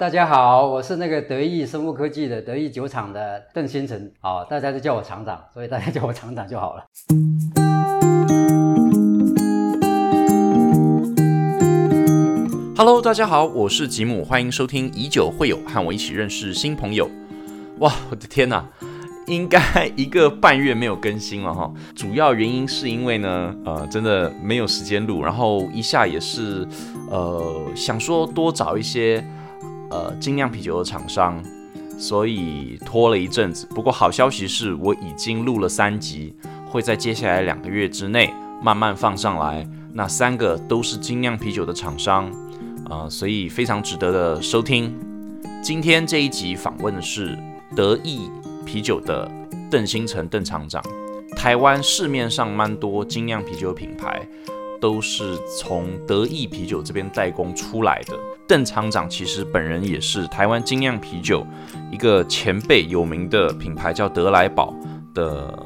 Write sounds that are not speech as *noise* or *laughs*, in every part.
大家好，我是那个德意生物科技的德意酒厂的邓新成，好，大家都叫我厂长，所以大家叫我厂长就好了。Hello，大家好，我是吉姆，欢迎收听以酒会友，和我一起认识新朋友。哇，我的天哪，应该一个半月没有更新了哈。主要原因是因为呢，呃，真的没有时间录，然后一下也是，呃，想说多找一些呃精酿啤酒的厂商，所以拖了一阵子。不过好消息是我已经录了三集，会在接下来两个月之内慢慢放上来。那三个都是精酿啤酒的厂商。啊，所以非常值得的收听。今天这一集访问的是得意啤酒的邓新成邓厂长。台湾市面上蛮多精酿啤酒品牌都是从德意啤酒这边代工出来的。邓厂长其实本人也是台湾精酿啤酒一个前辈有名的品牌叫德莱堡的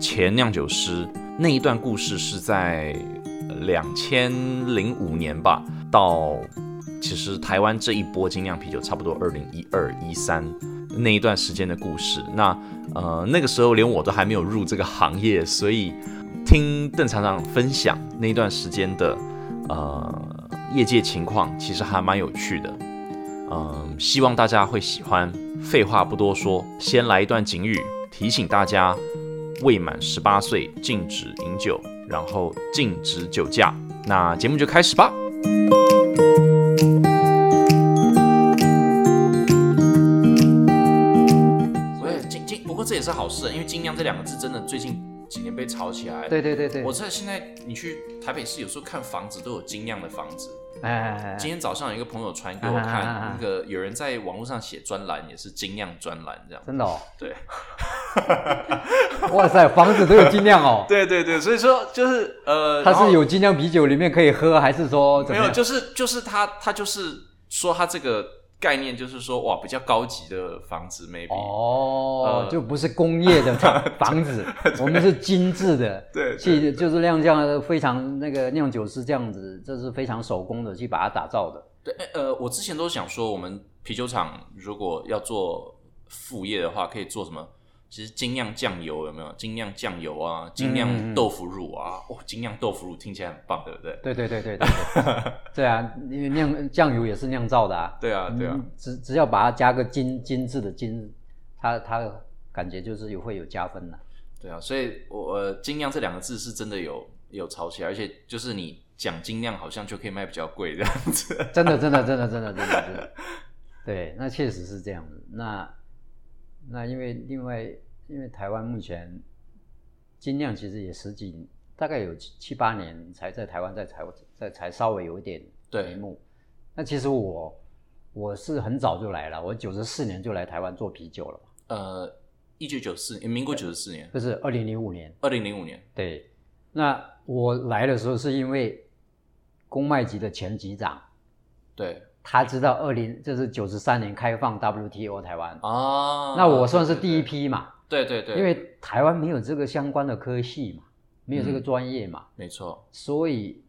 前酿酒师。那一段故事是在两千零五年吧。到其实台湾这一波精酿啤酒，差不多二零一二一三那一段时间的故事。那呃那个时候连我都还没有入这个行业，所以听邓厂长分享那一段时间的呃业界情况，其实还蛮有趣的。嗯，希望大家会喜欢。废话不多说，先来一段警语，提醒大家未满十八岁禁止饮酒，然后禁止酒驾。那节目就开始吧。所以，禁禁，不过这也是好事，因为“精酿”这两个字真的最近几年被炒起来。对对对对，我在现在你去台北市有时候看房子都有精酿的房子。哎，今天早上有一个朋友传给我看，那个有人在网络上写专栏，也是精酿专栏这样。真的哦？对。哇塞，房子都有精酿哦。*laughs* 对对对，所以说就是呃，它是有精酿啤酒里面可以喝，还是说没有？就是就是他他就是说他这个。概念就是说，哇，比较高级的房子，maybe 哦，就不是工业的房子，*laughs* 我们是精致的，对，去就是酿这样非常那个酿酒师这样子，这是非常手工的去把它打造的。对，呃，我之前都想说，我们啤酒厂如果要做副业的话，可以做什么？其实精酿酱油有没有？精酿酱油啊，精酿豆腐乳啊，哦，精酿豆腐乳听起来很棒，对不对？对对对对对 *laughs* 对啊，因为酿酱油也是酿造的啊。对啊对啊，只只要把它加个精精致的精，它它感觉就是有会有加分的。对啊，所以我精酿这两个字是真的有有炒起来，而且就是你讲精酿好像就可以卖比较贵这样子。真的真的真的真的真的真的，对，那确实是这样子。那那因为另外，因为台湾目前金酿其实也十几，大概有七七八年才在台湾在才在才稍微有一点眉目。那其实我我是很早就来了，我九十四年就来台湾做啤酒了。呃，一九九四年，民国九十四年，不是二零零五年。二零零五年，对。那我来的时候是因为公卖局的前局长，对。他知道二零就是九十三年开放 WTO 台湾。哦，那我算是第一批嘛？对对对，因为台湾没有这个相关的科系嘛，没有这个专业嘛，没错。所以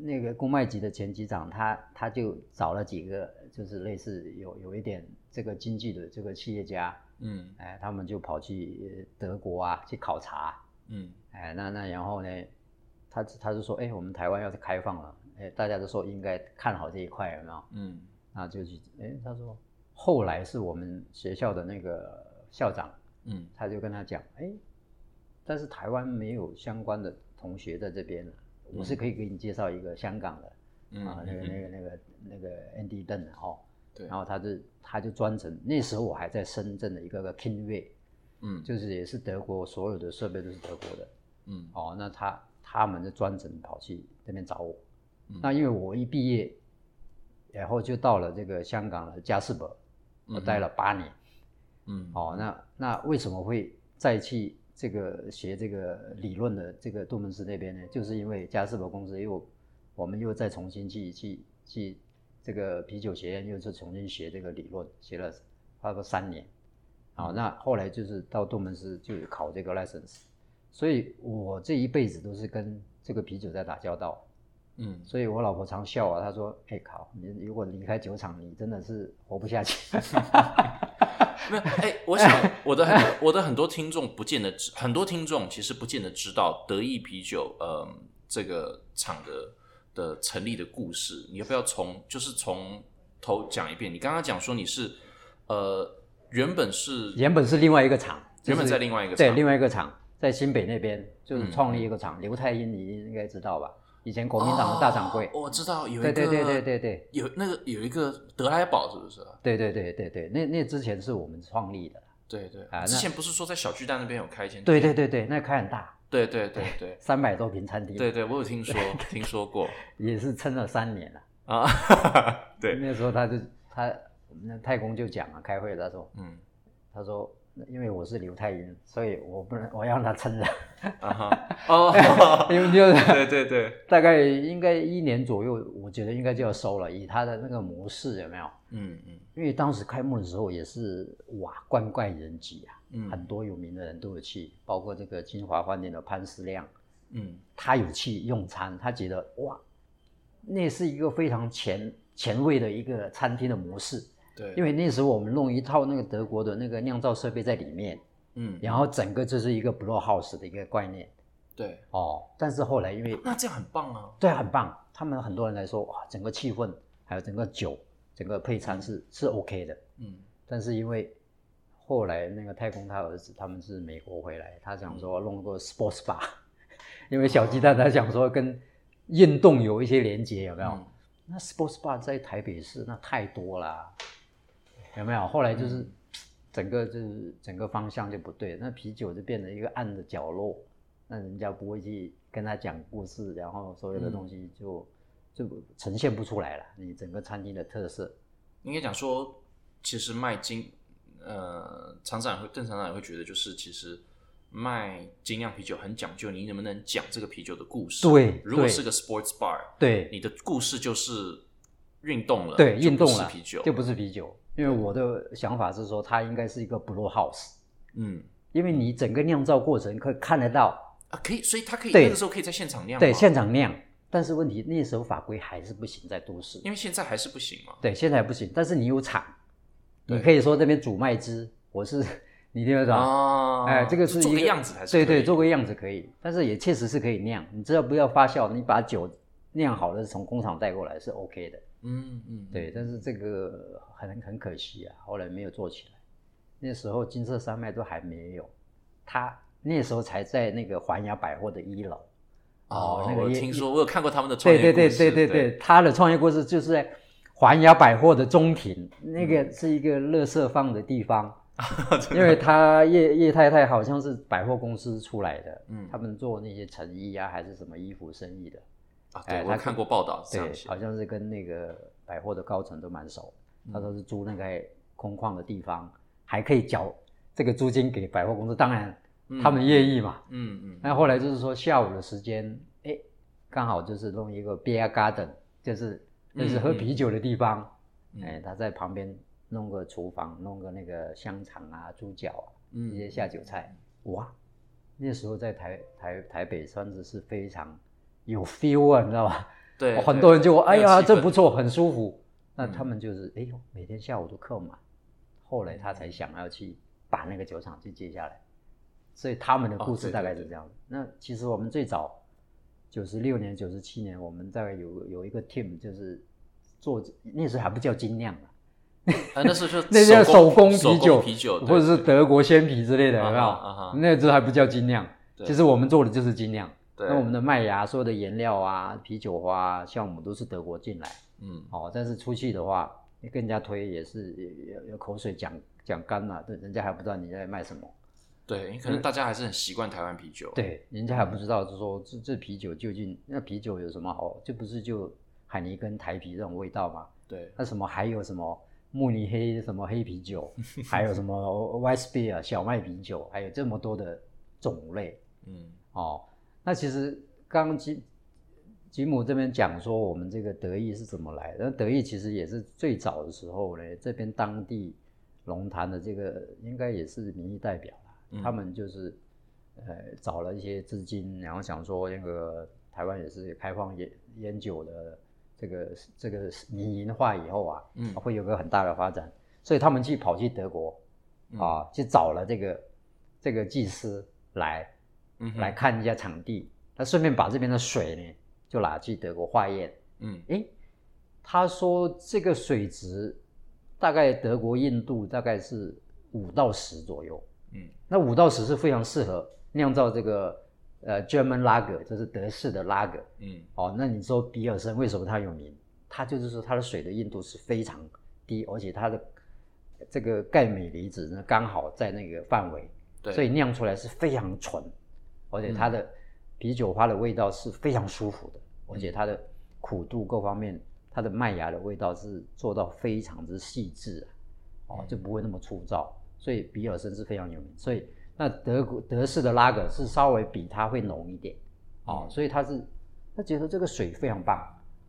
那个公卖局的前局长他他就找了几个就是类似有有一点这个经济的这个企业家，嗯，哎，他们就跑去德国啊去考察，嗯，哎，那那然后呢，他他就说，哎，我们台湾要是开放了。哎，大家都说应该看好这一块，有没有？嗯，那就去。哎，他说后来是我们学校的那个校长，嗯，他就跟他讲，哎，但是台湾没有相关的同学在这边，我是可以给你介绍一个香港的，啊，那个那个那个那个 Andy 邓哦，对，然后他就他就专程，那时候我还在深圳的一个个 Kingway，嗯，就是也是德国所有的设备都是德国的，嗯，哦，那他他们就专程跑去那边找我。那因为我一毕业，然后就到了这个香港的嘉士伯，我待了八年，嗯，哦，那那为什么会再去这个学这个理论的这个杜门斯那边呢？就是因为嘉士伯公司又我们又再重新去去去这个啤酒学院又是重新学这个理论，学了差不多三年，好，那后来就是到杜门斯就考这个 license，所以我这一辈子都是跟这个啤酒在打交道。嗯，所以我老婆常笑我，她说：“哎靠，你如果离开酒厂，你真的是活不下去。*laughs* ”没有，哎，我想我的很我的很多听众不见得知，很多听众其实不见得知道德意啤酒，呃，这个厂的的成立的故事。你要不要从就是从头讲一遍？你刚刚讲说你是呃原本是原本是另外一个厂，原本在另外一个对另外一个厂在新北那边就是创立一个厂，刘太英你应该知道吧？以前国民党的大掌柜，我知道有一个，对对对对对。对，有那个有一个德莱堡是不是？对对对对对，那那之前是我们创立的，对对啊，之前不是说在小巨蛋那边有开一间？对对对对，那开很大，对对对对，*laughs* 三百多平餐厅，对对，我有听说 *laughs* 听说过，也是撑了三年了啊，*laughs* 对，那时候他就他那太公就讲啊，开会他说，嗯，他说。因为我是刘太英，所以我不能，我要让他撑着。*laughs* 哦，*laughs* 因为就是对对对，*laughs* 大概应该一年左右，我觉得应该就要收了。以他的那个模式有没有？嗯嗯。因为当时开幕的时候也是哇，冠怪人挤啊，很多有名的人都有去，包括这个金华饭店的潘思亮，嗯，他有去用餐，他觉得哇，那是一个非常前前卫的一个餐厅的模式。对，因为那时候我们弄一套那个德国的那个酿造设备在里面，嗯，然后整个就是一个 blow house 的一个概念，对，哦，但是后来因为那这样很棒啊，对，很棒。他们很多人来说，哇，整个气氛还有整个酒，整个配餐是是 OK 的，嗯。但是因为后来那个太空他儿子他们是美国回来，他想说弄个 sports bar，*laughs* 因为小鸡蛋他想说跟运动有一些连接，有没有？那 sports bar 在台北市那太多了。有没有？后来就是整个就是整个方向就不对，那啤酒就变成一个暗的角落，那人家不会去跟他讲故事，然后所有的东西就就呈现不出来了。你整个餐厅的特色，应该讲说，其实卖精呃厂长会邓厂长也会觉得，就是其实卖精酿啤酒很讲究，你能不能讲这个啤酒的故事？对，如果是个 sports bar，对，你的故事就是运动了，对，运动了，啤酒就不是啤酒。因为我的想法是说，它应该是一个 blow house，嗯，因为你整个酿造过程可以看得到啊，可以，所以它可以那个时候可以在现场酿，对，现场酿。但是问题那时候法规还是不行，在都市，因为现在还是不行嘛。对，现在不行，但是你有厂，你可以说这边煮麦汁，我是 *laughs* 你听得懂哦，哎，这个是做个样子还是对对，做个样子可以，但是也确实是可以酿。你只要不要发酵，你把酒酿好了从工厂带过来是 OK 的。嗯嗯，对，但是这个很很可惜啊，后来没有做起来。那时候金色山脉都还没有，他那时候才在那个环亚百货的一楼。哦，那个听说我有看过他们的创业故事。对对对对对对，他的创业故事就是在环亚百货的中庭，那个是一个垃圾放的地方。*laughs* 因为他叶叶太太好像是百货公司出来的，嗯，他们做那些成衣啊还是什么衣服生意的。对，我看过报道，对，好像是跟那个百货的高层都蛮熟。他说是租那个空旷的地方，还可以缴这个租金给百货公司，当然他们愿意嘛。嗯嗯。那后来就是说下午的时间，哎，刚好就是弄一个 beer garden，就是就是喝啤酒的地方。哎，他在旁边弄个厨房，弄个那个香肠啊、猪脚啊，一些下酒菜。哇，那时候在台台台北算是是非常。有 feel 啊，你知道吧？对，*laughs* 很多人就哎呀，这不错，很舒服。那他们就是哎呦，每天下午都客满。后来他才想要去把那个酒厂去接下来，所以他们的故事大概是这样那其实我们最早九十六年、九十七年，我们大概有有一个 team，就是做那时候还不叫精酿啊，那时候 *laughs* 那叫手工啤酒，啤酒或者是德国鲜啤之类的，有没有？那时候还不叫精酿，其实我们做的就是精酿。那我们的麦芽、所有的原料啊、啤酒花、酵母都是德国进来，嗯，哦，但是出去的话，你跟人家推也是有有口水讲讲干了，对，人家还不知道你在卖什么。对，可能大家还是很习惯台湾啤酒。对，人家还不知道，就说这这啤酒究竟那啤酒有什么好？这不是就海尼跟台啤这种味道吗？对，那什么还有什么慕尼黑什么黑啤酒，*laughs* 还有什么 White Beer 小麦啤酒，还有这么多的种类，嗯，哦。那其实刚刚吉吉姆这边讲说，我们这个德意是怎么来？那德意其实也是最早的时候呢，这边当地龙潭的这个应该也是民意代表啦，他们就是呃找了一些资金，然后想说那个台湾也是开放烟烟酒的这个这个民营化以后啊，嗯，会有个很大的发展，所以他们去跑去德国，啊，去找了这个这个技师来，嗯，来看一下场地，他顺便把这边的水呢就拿去德国化验，嗯，诶，他说这个水质大概德国硬度大概是五到十左右，嗯，那五到十是非常适合酿造这个。呃，German Lager 就是德式的 Lager，嗯，哦，那你说比尔森为什么它有名？它就是说它的水的硬度是非常低，而且它的这个钙镁离子呢刚好在那个范围，对，所以酿出来是非常纯，而且它的啤酒花的味道是非常舒服的，而且它的苦度各方面，它的麦芽的味道是做到非常之细致啊，哦，就不会那么粗糙，所以比尔森是非常有名，所以。那德国德式的拉格是稍微比它会浓一点，哦，所以他是他觉得这个水非常棒，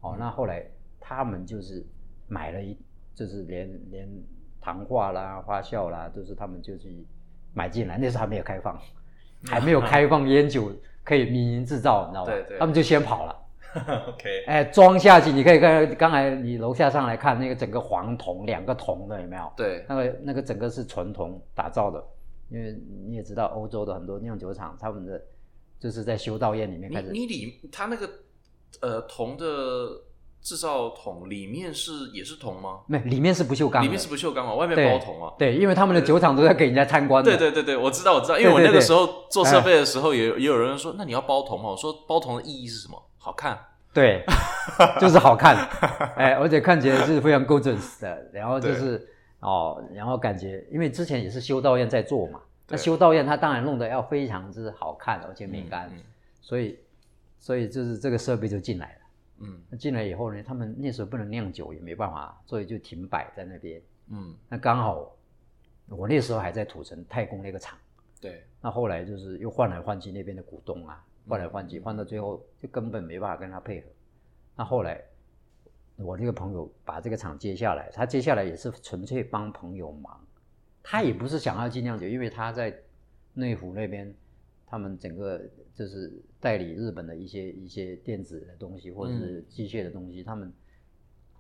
哦，那后来他们就是买了一，就是连连糖化啦、发酵啦，都是他们就去买进来。那时候还没有开放，*laughs* 还没有开放烟酒可以民营制造，你知道吗？对对，他们就先跑了。*laughs* OK，哎，装下去，你可以看刚才你楼下上来看那个整个黄铜，两个铜的有没有？对，那个那个整个是纯铜打造的。因为你也知道，欧洲的很多酿酒厂，他们的就是在修道院里面开始。你里它那个呃铜的制造桶里面是也是铜吗？没，里面是不锈钢。里面是不锈钢啊，外面包铜啊。对，因为他们的酒厂都在给人家参观。对对对对，我知道我知道，因为我那个时候做设备的时候，也也有人说，那你要包铜吗？我说包铜的意义是什么？好看。对，*laughs* 就是好看。*laughs* 哎，而且看起来是非常 gorgeous 的，然后就是。哦，然后感觉，因为之前也是修道院在做嘛，那修道院它当然弄得要非常之好看，而且美观，所以，所以就是这个设备就进来了。嗯，那进来以后呢，他们那时候不能酿酒，也没办法，所以就停摆在那边。嗯，那刚好我那时候还在土城太工那个厂。对。那后来就是又换来换去那边的股东啊，换来换去，换到最后就根本没办法跟他配合。那后来。我那个朋友把这个厂接下来，他接下来也是纯粹帮朋友忙，他也不是想要尽量酒，因为他在内湖那边，他们整个就是代理日本的一些一些电子的东西或者是机械的东西，他们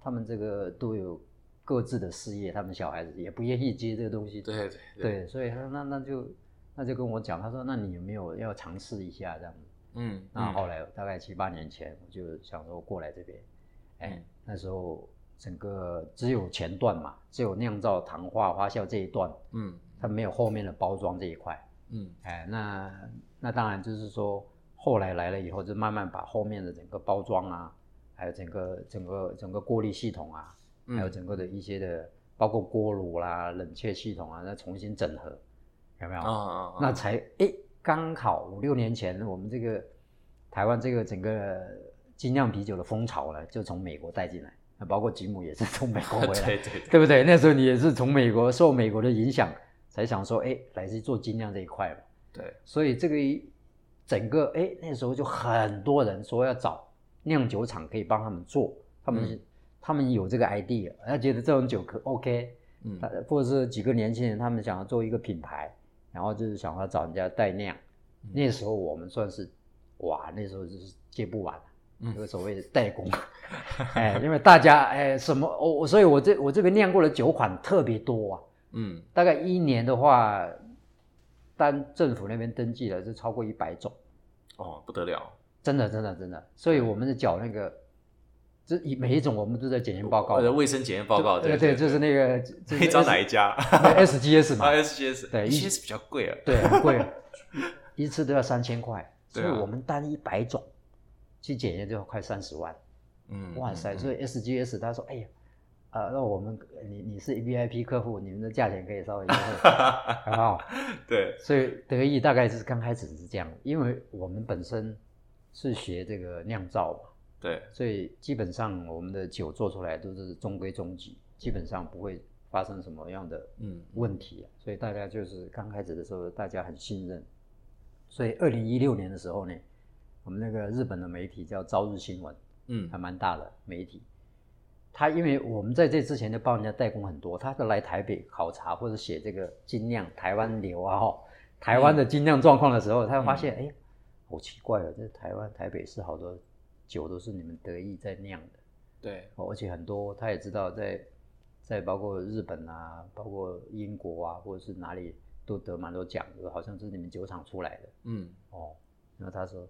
他们这个都有各自的事业，他们小孩子也不愿意接这个东西，对对对，所以他说那那就那就跟我讲，他说那你有没有要尝试一下这样子？嗯，那后来大概七八年前，我就想说过来这边，哎。那时候整个只有前段嘛，只有酿造、糖化、发酵这一段，嗯，它没有后面的包装这一块，嗯，哎，那那当然就是说，后来来了以后，就慢慢把后面的整个包装啊，还有整个整个整个过滤系统啊，还有整个的一些的，包括锅炉啦、冷却系统啊，再重新整合，有没有？啊啊那才哎，刚好五六年前，我们这个台湾这个整个。精酿啤酒的风潮呢，就从美国带进来，那包括吉姆也是从美国回来，*laughs* 对对对不对？那时候你也是从美国受美国的影响，才想说，哎，来去做精酿这一块嘛。对，所以这个整个，哎，那时候就很多人说要找酿酒厂可以帮他们做，他们他们有这个 idea，他觉得这种酒可 OK，嗯，或者是几个年轻人他们想要做一个品牌，然后就是想要找人家代酿，那时候我们算是，哇，那时候就是接不完。这个所谓的代工，*laughs* 哎，因为大家哎什么我所以我这我这边酿过的酒款特别多啊，嗯，大概一年的话，单政府那边登记的是超过一百种，哦，不得了，真的真的真的，所以我们是缴那个，这一每一种我们都在检验报告，卫生检验报告，对对，就是那个，可以找哪一家？*laughs* SGS 嘛，SGS，对，SGS 比较贵啊，对，很贵，一次都要三千块，所以我们单一百种。去检验就要快三十万，嗯，哇塞！所以 SGS 他说：“哎呀，啊，那我们你你是 VIP 客户，你们的价钱可以稍微优惠，很好。*laughs* ”对，所以得意大概是刚开始是这样，因为我们本身是学这个酿造嘛，对，所以基本上我们的酒做出来都是中规中矩，基本上不会发生什么样的嗯问题，所以大家就是刚开始的时候大家很信任，所以二零一六年的时候呢。我们那个日本的媒体叫《朝日新闻》，嗯，还蛮大的媒体。他因为我们在这之前就帮人家代工很多，他是来台北考察或者写这个精酿台湾流啊，哈，台湾的精酿状况的时候，他会发现，哎，好奇怪哦，这台湾台北市好多酒都是你们得意在酿的。对，而且很多他也知道，在在包括日本啊，包括英国啊，或者是哪里都得蛮多奖的，好像是你们酒厂出来的。嗯，哦，然后他说，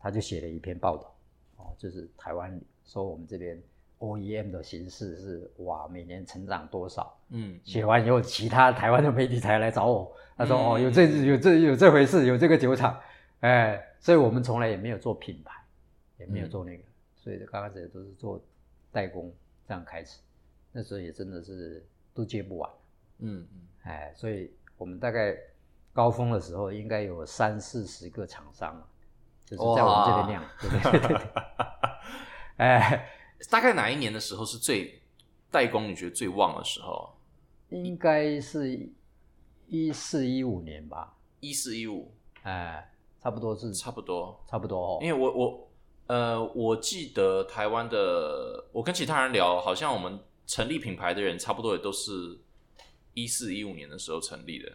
他就写了一篇报道，哦，就是台湾说我们这边 OEM 的形式是哇，每年成长多少？嗯，写完以后，其他台湾的媒体才来找我，他说哦，有这有这有这回事，有这个酒厂，哎，所以我们从来也没有做品牌，也没有做那个，所以刚开始都是做。代工这样开始，那时候也真的是都接不完，嗯嗯，哎，所以我们大概高峰的时候应该有三四十个厂商，就是在我们这边酿，对对对对，*laughs* 哎，大概哪一年的时候是最代工你觉得最旺的时候？应该是一四一五年吧，一四一五，哎，差不多是差不多差不多哦，因为我我。呃，我记得台湾的，我跟其他人聊，好像我们成立品牌的人差不多也都是一四一五年的时候成立的。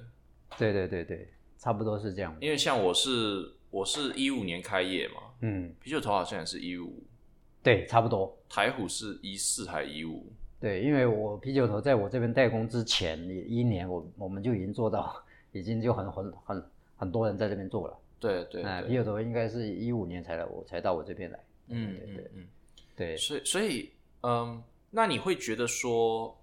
对对对对，差不多是这样。因为像我是我是一五年开业嘛，嗯，啤酒头好像也是一五，对，差不多。台虎是一四还一五？对，因为我啤酒头在我这边代工之前一年，我我们就已经做到，已经就很很很很多人在这边做了。对对，哎，啤酒头应该是一五年才来，我才到我这边来。嗯，对对嗯，对。所以所以嗯，那你会觉得说，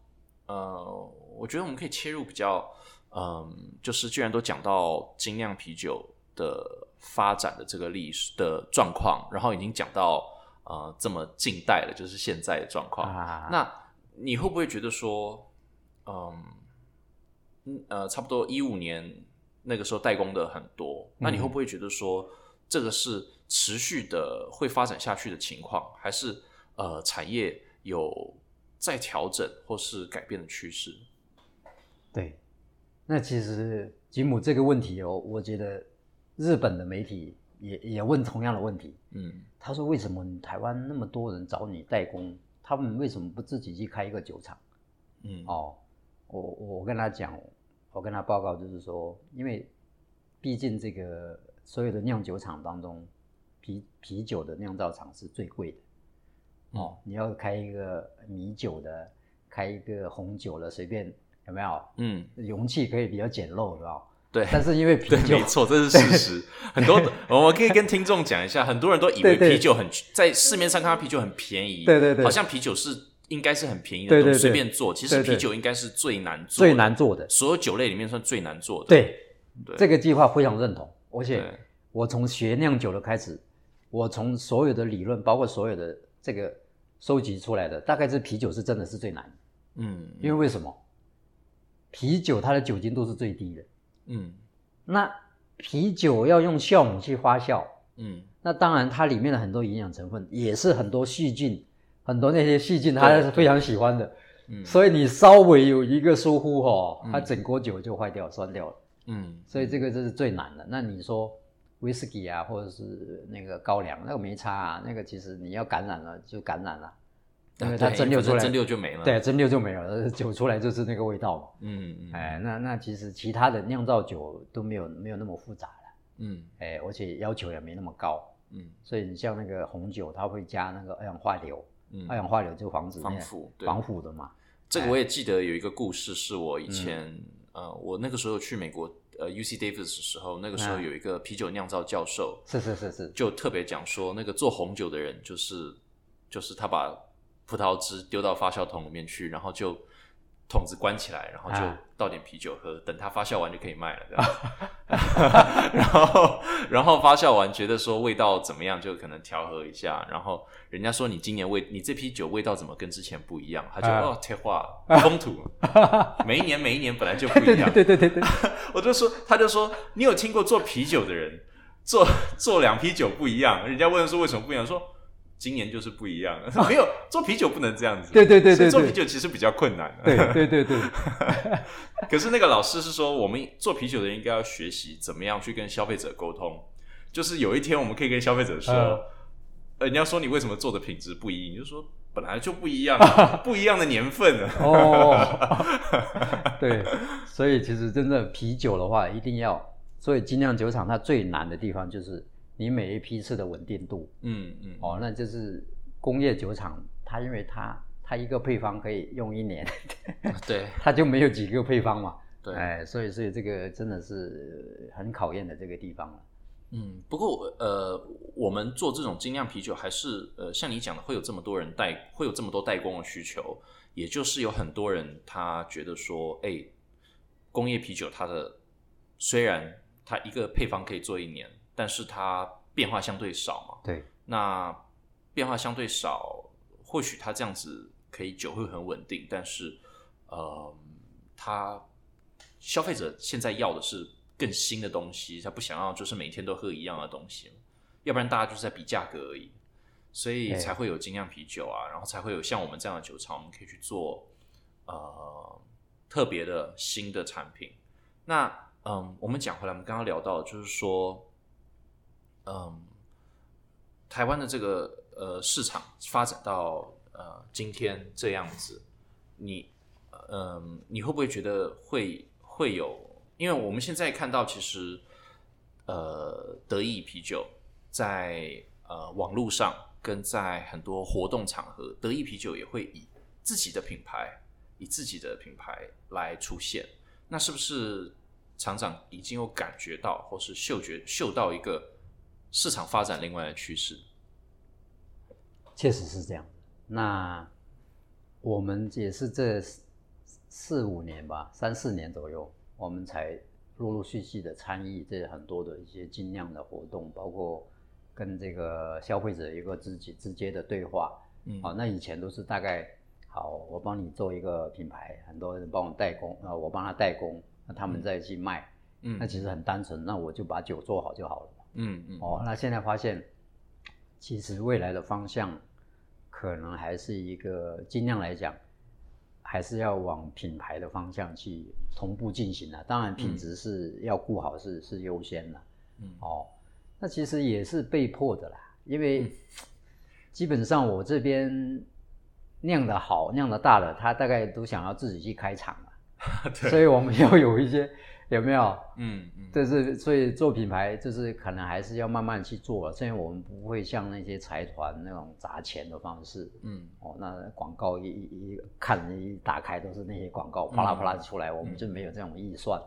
呃，我觉得我们可以切入比较，嗯，就是既然都讲到精酿啤酒的发展的这个历史的状况，然后已经讲到呃这么近代的，就是现在的状况。那你会不会觉得说，嗯嗯呃，差不多一五年。那个时候代工的很多，那你会不会觉得说这个是持续的会发展下去的情况，还是呃产业有在调整或是改变的趋势？对，那其实吉姆这个问题哦，我觉得日本的媒体也也问同样的问题。嗯，他说为什么台湾那么多人找你代工，他们为什么不自己去开一个酒厂？嗯，哦，我我跟他讲。我跟他报告，就是说，因为毕竟这个所有的酿酒厂当中，啤啤酒的酿造厂是最贵的。哦，你要开一个米酒的，开一个红酒的，随便有没有？嗯，容器可以比较简陋，是吧？对。但是因为啤酒，没错，这是事实。*laughs* 很多我们可以跟听众讲一下，很多人都以为啤酒很在市面上看到啤酒很便宜，对对对，好像啤酒是。应该是很便宜的，都随便做。其实啤酒应该是最难做、最难做的，所有酒类里面算最难做的。对，这个计划非常认同。而且我从学酿酒的开始，我从所有的理论，包括所有的这个收集出来的，大概是啤酒是真的是最难。嗯，因为为什么？啤酒它的酒精度是最低的。嗯，那啤酒要用酵母去发酵。嗯，那当然它里面的很多营养成分也是很多细菌。很多那些细菌，它是非常喜欢的，嗯，所以你稍微有一个疏忽哈，它整锅酒就坏掉、酸掉了，嗯，所以这个就是最难的。那你说威士忌啊，或者是那个高粱，那个没差啊，那个其实你要感染了就感染了，因为它蒸馏出来，蒸馏就没了，对，蒸馏就没了，*laughs* 酒出来就是那个味道嘛，嗯嗯，哎，那那其实其他的酿造酒都没有没有那么复杂了，嗯，哎，而且要求也没那么高，嗯，所以你像那个红酒，它会加那个二氧化硫。嗯。二氧化硫就防止防腐防腐的嘛。这个我也记得有一个故事，是我以前呃，我那个时候去美国呃 U C Davis 的时候，那个时候有一个啤酒酿造教授，是是是是，就特别讲说，那个做红酒的人就是就是他把葡萄汁丢到发酵桶里面去，然后就。桶子关起来，然后就倒点啤酒喝，等它发酵完就可以卖了，这样。*laughs* 然后，然后发酵完觉得说味道怎么样，就可能调和一下。然后人家说你今年味，你这批酒味道怎么跟之前不一样？他就哦，贴化风土，每一年每一年本来就不一样。对对对对对，*laughs* 我就说，他就说，你有听过做啤酒的人做做两批酒不一样？人家问说为什么不一样？说。今年就是不一样，没有做啤酒不能这样子。对对对对，做啤酒其实比较困难。对对对对。*laughs* 可是那个老师是说，我们做啤酒的人应该要学习怎么样去跟消费者沟通。就是有一天我们可以跟消费者说，呃，你要说你为什么做的品质不一，你就说本来就不一样，*laughs* 不一样的年份哦。*laughs* 对，所以其实真的啤酒的话，一定要，所以精酿酒厂它最难的地方就是你每一批次的稳定度，嗯嗯，哦，那就是工业酒厂，它因为它它一个配方可以用一年，对，*laughs* 它就没有几个配方嘛，*laughs* 对，哎，所以所以这个真的是很考验的这个地方了。嗯，不过呃，我们做这种精酿啤酒，还是呃，像你讲的，会有这么多人代，会有这么多代工的需求，也就是有很多人他觉得说，哎，工业啤酒它的虽然它一个配方可以做一年，但是它变化相对少嘛，对，那变化相对少，或许它这样子可以酒会很稳定，但是呃，它消费者现在要的是。更新的东西，他不想要就是每天都喝一样的东西，要不然大家就是在比价格而已，所以才会有精酿啤酒啊，然后才会有像我们这样的酒厂，我们可以去做呃特别的新的产品。那嗯，我们讲回来，我们刚刚聊到就是说，嗯，台湾的这个呃市场发展到呃今天这样子，你嗯你会不会觉得会会有？因为我们现在看到，其实，呃，德意啤酒在呃网络上跟在很多活动场合，德意啤酒也会以自己的品牌，以自己的品牌来出现。那是不是厂长已经有感觉到，或是嗅觉嗅到一个市场发展另外的趋势？确实是这样。那我们也是这四五年吧，三四年左右。我们才陆陆续续的参与这很多的一些精酿的活动，包括跟这个消费者一个直接直接的对话。嗯，好，那以前都是大概好，我帮你做一个品牌，很多人帮我代工，啊，我帮他代工，那他们再去卖。嗯，那其实很单纯，那我就把酒做好就好了。嗯嗯。哦，那现在发现，其实未来的方向可能还是一个尽量来讲。还是要往品牌的方向去同步进行的，当然品质是要顾好是是优先的。嗯，哦，那其实也是被迫的啦，因为 *sniffs* 基本上我这边酿的好、酿的大的，他大概都想要自己去开厂 *laughs* 了，所以我们要有一些。有没有？嗯嗯，这是所以做品牌，就是可能还是要慢慢去做。虽然我们不会像那些财团那种砸钱的方式。嗯，哦，那广告一一看一打开都是那些广告，啪啦啪啦出来，我们就没有这种预算。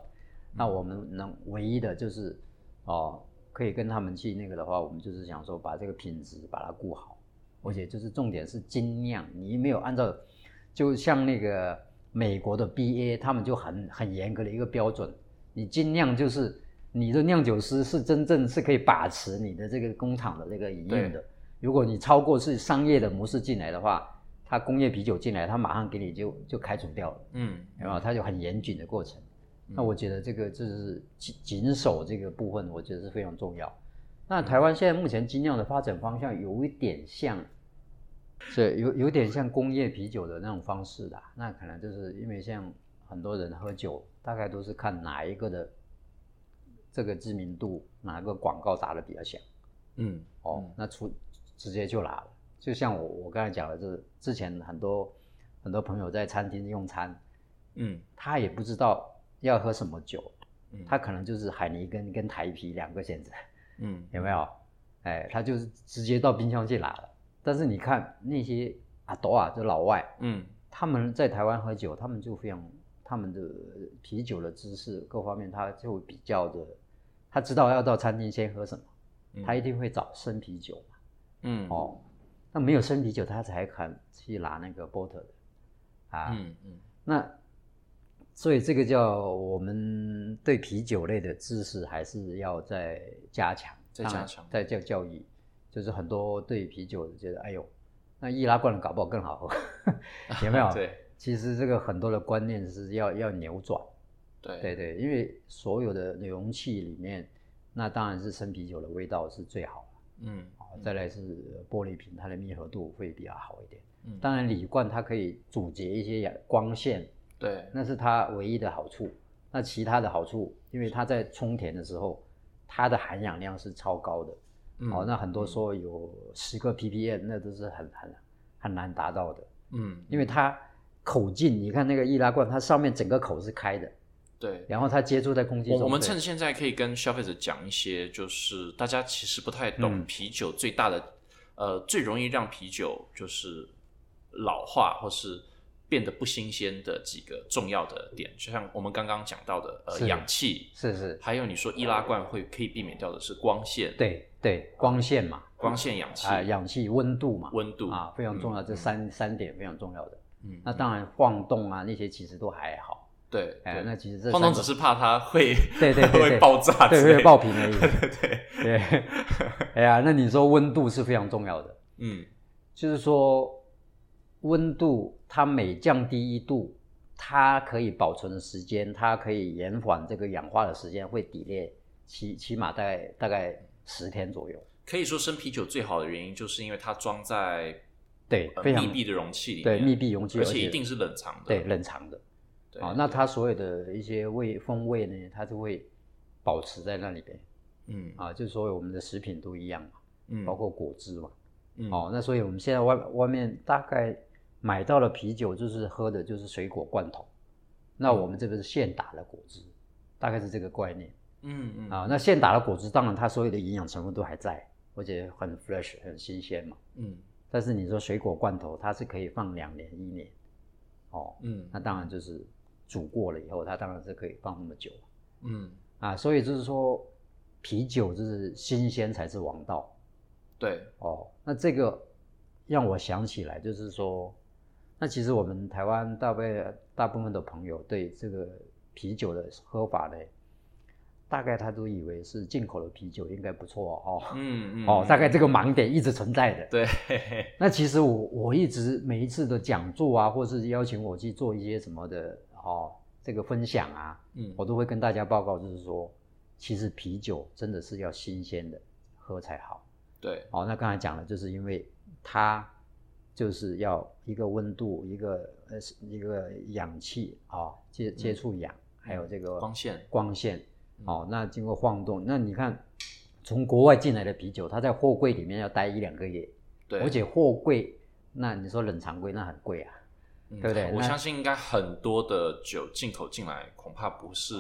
那我们能唯一的就是，哦，可以跟他们去那个的话，我们就是想说把这个品质把它顾好，而且就是重点是精酿，你没有按照，就像那个美国的 BA，他们就很很严格的一个标准。你精酿就是你的酿酒师是真正是可以把持你的这个工厂的这个营运的。如果你超过是商业的模式进来的话，他工业啤酒进来，他马上给你就就开除掉了。嗯，有没有？他就很严谨的过程。那我觉得这个就是谨谨守这个部分，我觉得是非常重要。那台湾现在目前精酿的发展方向有一点像，是有有点像工业啤酒的那种方式的。那可能就是因为像很多人喝酒。大概都是看哪一个的这个知名度，哪个广告打的比较响，嗯，哦，那出直接就拿了。就像我我刚才讲的，就是之前很多很多朋友在餐厅用餐，嗯，他也不知道要喝什么酒，嗯，他可能就是海尼根跟台啤两个选择，嗯，有没有？哎，他就是直接到冰箱去拿了。但是你看那些阿多啊，就老外，嗯，他们在台湾喝酒，他们就非常。他们的啤酒的知识各方面，他就比较的，他知道要到餐厅先喝什么，他一定会找生啤酒嘛。嗯，哦，那没有生啤酒，他才肯去拿那个 bottle 的啊。嗯嗯。那所以这个叫我们对啤酒类的知识还是要再加强，再加强，再教教育，就是很多对啤酒觉得，哎呦，那易拉罐的搞不好更好喝，*laughs* *laughs* 有没有？对。其实这个很多的观念是要要扭转，对。对对，因为所有的容器里面，那当然是生啤酒的味道是最好的，嗯，再来是玻璃瓶，它的密合度会比较好一点，嗯，当然铝罐它可以阻截一些光线，对，那是它唯一的好处。那其他的好处，因为它在充填的时候，它的含氧量是超高的，哦，那很多说有十个 ppm，那都是很很很难达到的，嗯，因为它。口径，你看那个易拉罐，它上面整个口是开的，对，然后它接触在空气中。我们趁现在可以跟消费者讲一些，就是大家其实不太懂啤酒最大的，呃，最容易让啤酒就是老化或是变得不新鲜的几个重要的点，就像我们刚刚讲到的，呃，氧气是是，还有你说易拉罐会可以避免掉的是光线，对对，光线嘛，光线、氧气啊，氧气、温度嘛，温度啊非常重要，这三三点非常重要的。嗯，那当然晃动啊那些其实都还好。对，哎，那其实这晃动只是怕它会对对 *laughs* 会爆炸，对会爆屏而已。对 *laughs* 对，*laughs* 哎呀，那你说温度是非常重要的，嗯，就是说温度它每降低一度，它可以保存的时间，它可以延缓这个氧化的时间会抵列起起码大概大概十天左右。可以说生啤酒最好的原因就是因为它装在对非常密闭的容器里，对密闭容器，而且一定是冷藏的，对冷藏的。啊，那它所有的一些味风味呢，它就会保持在那里边，嗯，啊，就是说我们的食品都一样嘛，嗯，包括果汁嘛，嗯，哦，那所以我们现在外外面大概买到了啤酒就是喝的就是水果罐头，那我们这个是现打的果汁，大概是这个概念，嗯嗯，啊，那现打的果汁当然它所有的营养成分都还在，而且很 fresh 很新鲜嘛，嗯，但是你说水果罐头它是可以放两年一年，哦，嗯，那当然就是。煮过了以后，它当然是可以放那么久，嗯啊，所以就是说，啤酒就是新鲜才是王道，对哦。那这个让我想起来，就是说，那其实我们台湾大部大部分的朋友对这个啤酒的喝法呢，大概他都以为是进口的啤酒应该不错哦，嗯嗯，哦，大概这个盲点一直存在的。对，那其实我我一直每一次的讲座啊，或是邀请我去做一些什么的。哦，这个分享啊，嗯，我都会跟大家报告，就是说，其实啤酒真的是要新鲜的喝才好。对，哦，那刚才讲了，就是因为它就是要一个温度，一个呃一个氧气啊接接触氧，还有这个光线。光线，哦，那经过晃动，那你看从国外进来的啤酒，它在货柜里面要待一两个月，对，而且货柜那你说冷藏柜那很贵啊。对不对？我相信应该很多的酒进口进来，恐怕不是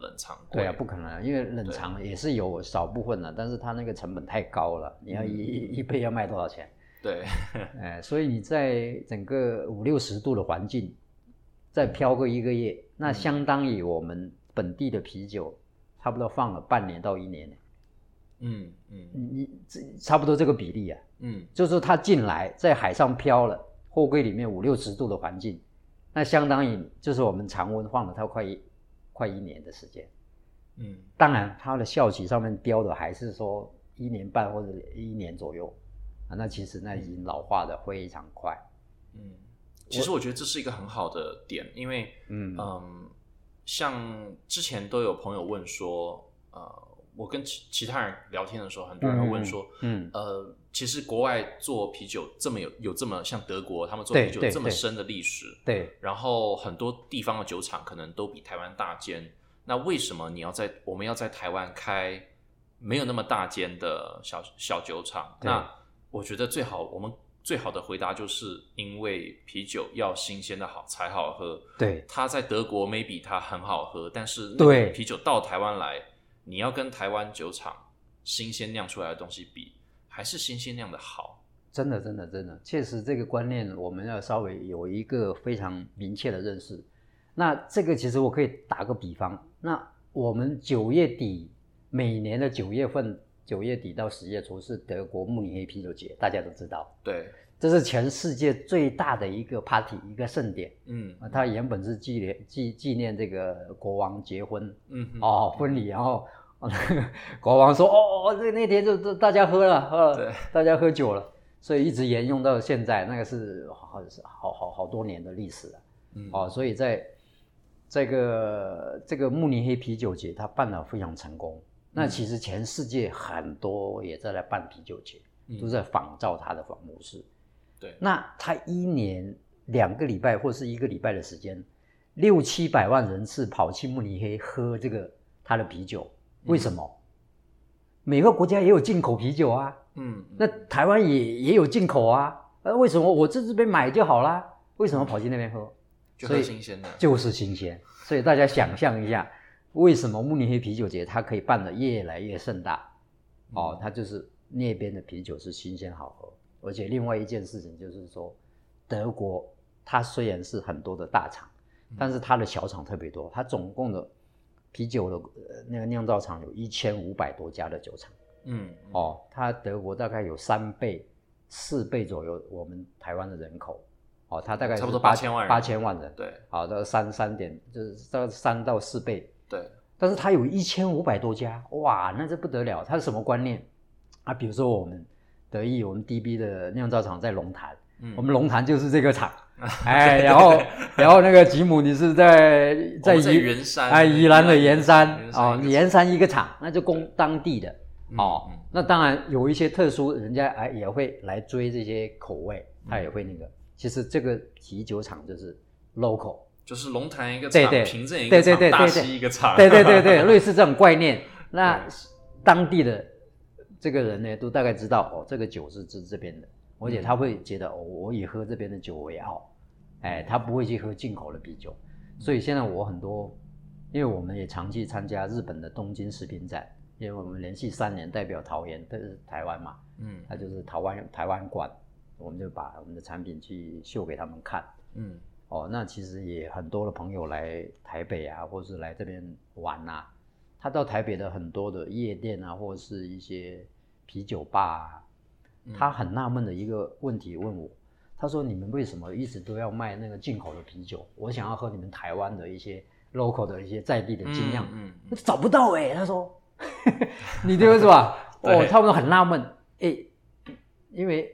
冷藏。对啊，不可能，因为冷藏也是有少部分的，但是它那个成本太高了。你要一一杯要卖多少钱？对，*laughs* 哎，所以你在整个五六十度的环境，再漂个一个月，那相当于我们本地的啤酒，差不多放了半年到一年。嗯嗯，你这差不多这个比例啊。嗯，就是说它进来在海上漂了。货柜里面五六十度的环境，那相当于就是我们常温放了它快一快一年的时间。嗯，当然它的效期上面标的还是说一年半或者一年左右啊，那其实那已经老化的非常快。嗯，其实我觉得这是一个很好的点，因为嗯嗯，像之前都有朋友问说，呃，我跟其其他人聊天的时候，很多人会问说，嗯呃。其实国外做啤酒这么有有这么像德国，他们做啤酒这么深的历史，对，然后很多地方的酒厂可能都比台湾大间。那为什么你要在我们要在台湾开没有那么大间的小小酒厂？那我觉得最好我们最好的回答就是因为啤酒要新鲜的好才好喝。对，它在德国 maybe 它很好喝，但是对啤酒到台湾来，你要跟台湾酒厂新鲜酿出来的东西比。还是新鲜酿的好，真的，真的，真的，确实这个观念我们要稍微有一个非常明确的认识。那这个其实我可以打个比方，那我们九月底每年的九月份，九月底到十月初是德国慕尼黑啤酒节，大家都知道，对，这是全世界最大的一个 party，一个盛典。嗯，它原本是纪念纪纪念这个国王结婚，嗯，哦，婚礼，然后。*laughs* 国王说：“哦，这那天就就大家喝了，喝了，大家喝酒了，所以一直沿用到现在。那个是好好好好多年的历史了。嗯哦，所以在这个这个慕尼黑啤酒节，它办得非常成功。那其实全世界很多也在来办啤酒节，都在仿照他的模式。对，那他一年两个礼拜或是一个礼拜的时间，六七百万人次跑去慕尼黑喝这个他的啤酒。”为什么？每个国家也有进口啤酒啊，嗯，那台湾也也有进口啊，呃，为什么我在这边买就好啦？为什么跑去那边喝？就是新鲜的，就是新鲜。所以大家想象一下，为什么慕尼黑啤酒节它可以办得越来越盛大？哦，它就是那边的啤酒是新鲜好喝，而且另外一件事情就是说，德国它虽然是很多的大厂，但是它的小厂特别多，它总共的啤酒的那个酿造厂有一千五百多家的酒厂。嗯，哦，它德国大概有三倍、四倍左右我们台湾的人口。哦，它大概差不多八千万人，八千万人，对，好到三三点就是到三到四倍，对，但是它有一千五百多家，哇，那这不得了，它是什么观念？啊？比如说我们得意，我们 DB 的酿造厂在龙潭，我们龙潭就是这个厂，*laughs* 哎，然后然后那个吉姆你是在在宜元山，哎，宜兰的盐山，哦，盐山一个厂，那就供当地的，哦，那当然有一些特殊，人家哎也会来追这些口味，他也会那个。其实这个啤酒厂就是 local，就是龙潭一个厂，平镇一个厂，大溪一个厂，对对对对，*laughs* 类似这种概念。那当地的这个人呢，都大概知道哦，这个酒是这这边的，而且他会觉得哦，我以喝这边的酒为傲，哎，他不会去喝进口的啤酒。所以现在我很多，因为我们也长期参加日本的东京食品展，因为我们连续三年代表桃园，这是台湾嘛，嗯，那就是台湾台湾馆。我们就把我们的产品去秀给他们看，嗯，哦，那其实也很多的朋友来台北啊，或者是来这边玩呐，他到台北的很多的夜店啊，或者是一些啤酒吧，啊，他很纳闷的一个问题问我，他说：“你们为什么一直都要卖那个进口的啤酒？我想要喝你们台湾的一些 local 的一些在地的精酿，嗯，找不到哎。”他说：“ *laughs* 你这个是吧？哦，他们很纳闷，哎，因为。”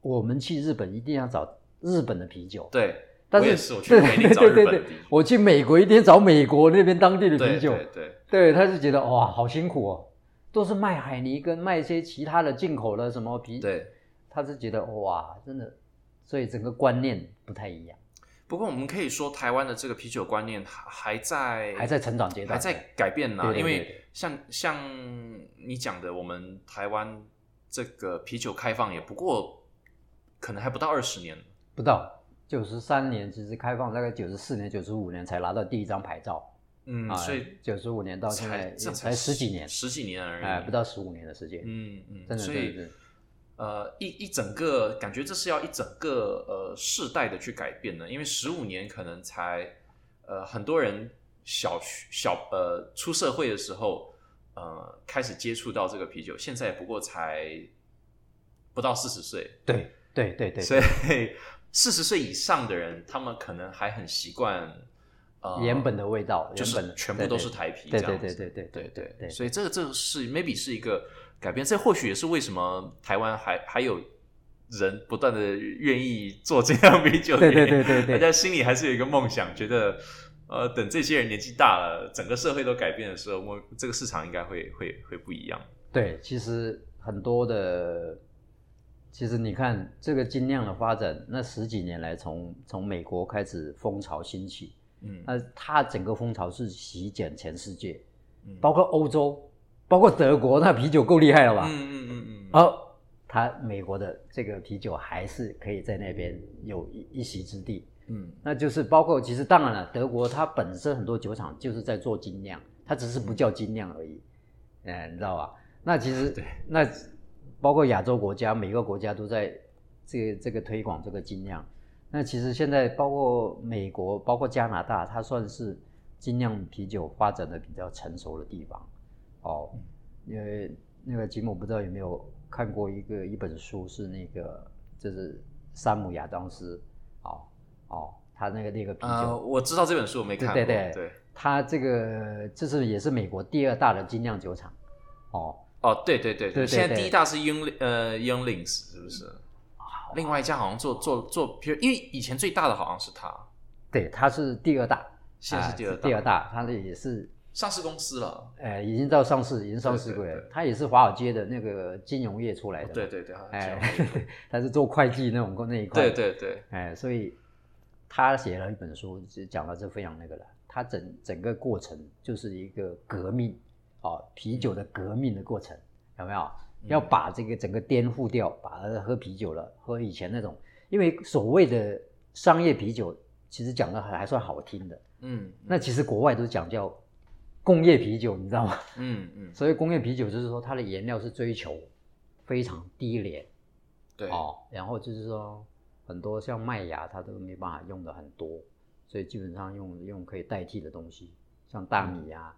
我们去日本一定要找日本的啤酒，对，但是我去美国找日本我去美国一定找美国那边当地的啤酒，对对对，他就觉得哇，好辛苦哦，都是卖海泥跟卖一些其他的进口的什么啤，对，他是觉得哇，真的，所以整个观念不太一样。不过我们可以说，台湾的这个啤酒观念还还在还在成长阶段，还在改变呢。因为像像你讲的，我们台湾这个啤酒开放也不过。可能还不到二十年，不到九十三年，其实开放大概九十四年、九十五年才拿到第一张牌照。嗯，所以九十五年到现在才十几年，十几年而已，哎，不到十五年的时间。嗯嗯，真的，所以呃，一一整个感觉这是要一整个呃世代的去改变的，因为十五年可能才呃很多人小小呃出社会的时候呃开始接触到这个啤酒，现在不过才不到四十岁。对。对对对，所以四十岁以上的人，他们可能还很习惯呃原本的味道，就是全部都是台啤这样子。对对对对对对所以这个这个是 maybe 是一个改变，这或许也是为什么台湾还还有人不断的愿意做这样啤酒。对对对对对，大家 *laughs* 心里还是有一个梦想，觉得呃等这些人年纪大了，整个社会都改变的时候，我这个市场应该会会会不一样。对，其实很多的。其实你看这个精酿的发展，那十几年来，从从美国开始风潮兴起，嗯，那它整个风潮是席卷全世界，嗯，包括欧洲，包括德国，那啤酒够厉害了吧？嗯嗯嗯嗯。而它美国的这个啤酒还是可以在那边有一一席之地，嗯，那就是包括其实当然了，德国它本身很多酒厂就是在做精酿，它只是不叫精酿而已，哎，你知道吧？那其实 *laughs* 对那。包括亚洲国家，每个国家都在这个这个推广这个精酿。那其实现在包括美国，包括加拿大，它算是精酿啤酒发展的比较成熟的地方。哦，因为那个吉姆不知道有没有看过一个一本书，是那个就是山姆亚当斯，哦哦，他那个那个啤酒，我知道这本书，我没看过。对对对，他这个这是也是美国第二大的精酿酒厂，哦。哦，对对对对，现在第一大是 Young 呃 Younglings 是不是？另外一家好像做做做，因为以前最大的好像是他，对，他是第二大，现在是第二第二大，他的也是上市公司了，哎，已经到上市，已经上市过了。他也是华尔街的那个金融业出来的，对对对，哎，*laughs* 他是做会计那种那一块，对对对，哎，所以他写了一本书，就讲到这非常那个了。他整整个过程就是一个革命。哦，啤酒的革命的过程有没有？要把这个整个颠覆掉，把喝啤酒了，喝以前那种，因为所谓的商业啤酒其实讲的还还算好听的。嗯，那其实国外都是讲叫工业啤酒，你知道吗？嗯嗯。*laughs* 所以工业啤酒就是说它的原料是追求非常低廉，对哦，然后就是说很多像麦芽它都没办法用的很多，所以基本上用用可以代替的东西，像大米呀，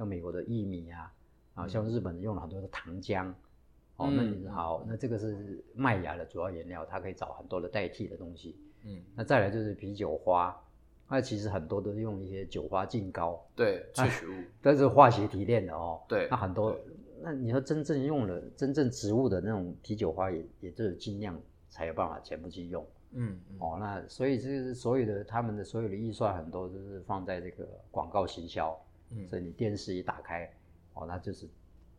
像美国的薏米啊，啊，像日本用了很多的糖浆。哦，那你好，那这个是麦芽的主要原料，它可以找很多的代替的东西。嗯，那再来就是啤酒花，那其实很多都是用一些酒花浸膏，对，*laughs* 萃取物，但是化学提炼的哦。对，那很多，那你说真正用了真正植物的那种啤酒花，也也就是尽量才有办法全部去用。嗯，哦，那所以这是所有的他们的所有的预算很多都是放在这个广告行销。嗯，所以你电视一打开，哦，那就是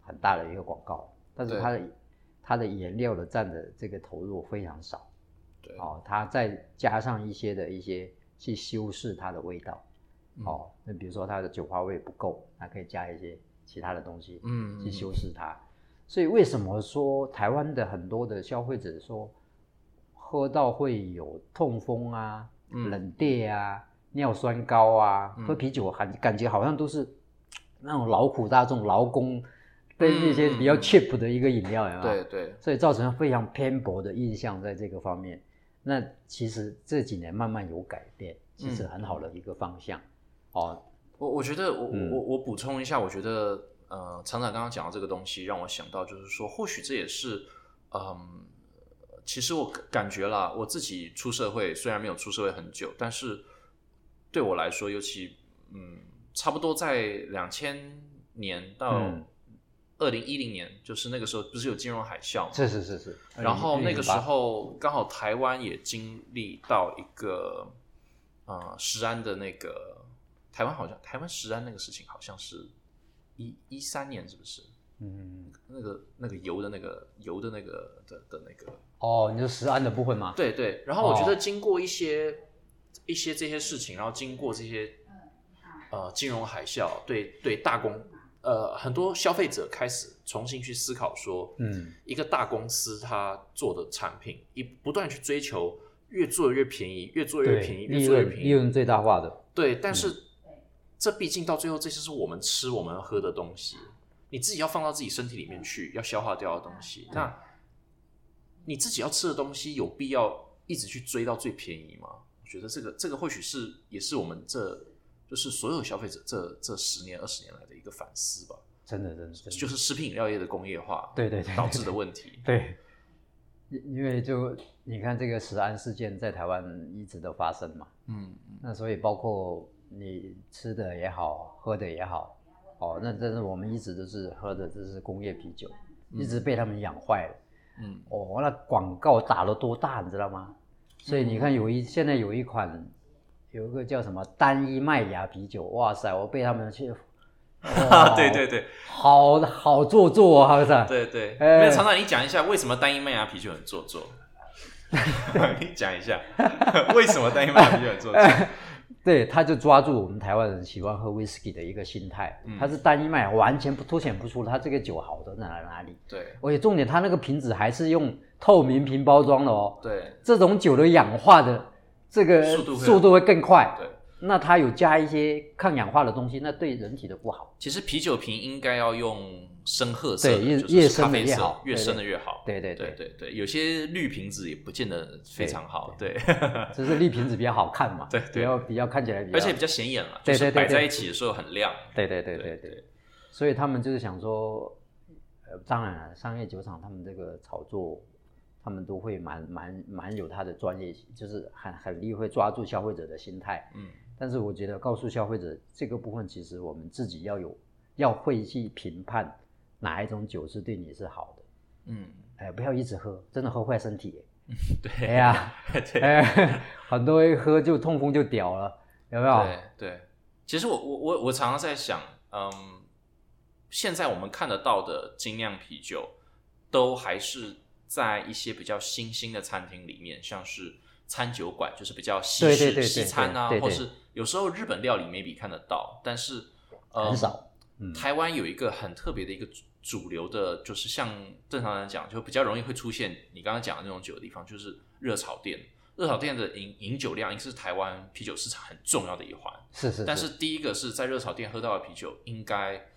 很大的一个广告。但是它的它的颜料的占的这个投入非常少，对。哦，它再加上一些的一些去修饰它的味道，哦，那比如说它的酒花味不够，那可以加一些其他的东西，嗯，去修饰它。所以为什么说台湾的很多的消费者说喝到会有痛风啊、冷冽啊、尿酸高啊，喝啤酒还感觉好像都是 *tsk* 那种劳苦大众、劳工。对那些比较 cheap 的一个饮料，有对对，所以造成非常偏薄的印象在这个方面。那其实这几年慢慢有改变，其实很好的一个方向。哦，我我觉得我我我补充一下，我觉得呃，厂长刚刚讲到这个东西让我想到，就是说或许这也是嗯，其实我感觉啦，我自己出社会虽然没有出社会很久，但是对我来说，尤其嗯，差不多在两千年到。二零一零年，就是那个时候，不是有金融海啸？是是是是。然后那个时候，刚好台湾也经历到一个，呃，石安的那个台湾好像台湾石安那个事情，好像是一一三年，是不是？嗯，那个那个油的那个油的那个的的那个。哦，你说石安的部分吗？对对。然后我觉得经过一些一些这些事情，然后经过这些呃金融海啸，对对大公。呃，很多消费者开始重新去思考说，嗯，一个大公司它做的产品，一不断去追求越做越便宜，越做越便宜，越做越便宜，利润最大化的。对，但是这毕竟到最后，这些是我们吃、我们喝的东西，你自己要放到自己身体里面去，要消化掉的东西。那你自己要吃的东西，有必要一直去追到最便宜吗？我觉得这个，这个或许是也是我们这。就是所有消费者这这十年二十年来的一个反思吧，真的真的，就是食品饮料业的工业化，对对对，导致的问题。对，因因为就你看这个食安事件在台湾一直都发生嘛，嗯，那所以包括你吃的也好，喝的也好，哦，那真是我们一直都是喝的这是工业啤酒，一直被他们养坏了，嗯，哦，那广告打了多大，你知道吗？所以你看有一现在有一款。有一个叫什么单一麦芽啤酒，哇塞，我被他们去，*laughs* 对对对，好好做作啊，是对对，那厂长你讲一下为什么单一麦芽啤酒很做作？*laughs* 你讲一下 *laughs* 为什么单一麦芽啤酒很做作？对，他就抓住我们台湾人喜欢喝 whisky 的一个心态，它是单一麦芽，完全不凸显不出它这个酒好的在哪里。对，而且重点，它那个瓶子还是用透明瓶包装的哦。对，这种酒的氧化的。这个速度会更快，对，那它有加一些抗氧化的东西，那对人体的不好。其实啤酒瓶应该要用深褐色，对，越越深的越好，越深的越好。对对对。对对，有些绿瓶子也不见得非常好，对，只是绿瓶子比较好看嘛，*laughs* 对，比较比较看起来比较，而且比较显眼了，对对对，摆在一起的时候很亮，对对对对。对，所以他们就是想说，呃，当然了，商业酒厂他们这个炒作。他们都会蛮蛮蛮有他的专业性，就是很很厉会抓住消费者的心态。嗯，但是我觉得告诉消费者这个部分，其实我们自己要有要会去评判哪一种酒是对你是好的。嗯，哎，不要一直喝，真的喝坏身体。对，哎呀，*laughs* 哎，*laughs* 很多一喝就痛风就屌了，有没有？对对，其实我我我我常常在想，嗯，现在我们看得到的精酿啤酒都还是。在一些比较新兴的餐厅里面，像是餐酒馆，就是比较西式西餐啊，或是有时候日本料理 maybe 看得到，但是很少。台湾有一个很特别的一个主流的，就是像正常人讲，就比较容易会出现你刚刚讲的那种酒的地方，就是热炒店。热炒店的饮饮酒量，应该是台湾啤酒市场很重要的一环。是是。但是第一个是在热炒店喝到的啤酒，应该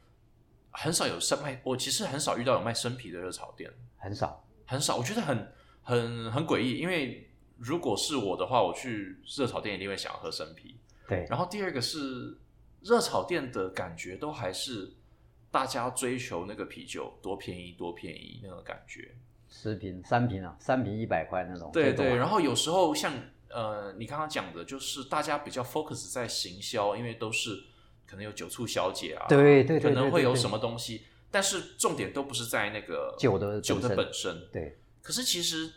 很少有生卖。我其实很少遇到有卖生啤的热炒店，很少很少。我觉得很很很诡异，因为如果是我的话，我去热炒店一定会想要喝生啤。对。然后第二个是热炒店的感觉，都还是大家追求那个啤酒多便宜多便宜那种感觉。十瓶、三瓶啊，三瓶一百块那种。对对，然后有时候像呃，你刚刚讲的，就是大家比较 focus 在行销，因为都是可能有酒醋小姐啊，对对，可能会有什么东西，但是重点都不是在那个酒的酒的本身。对。可是其实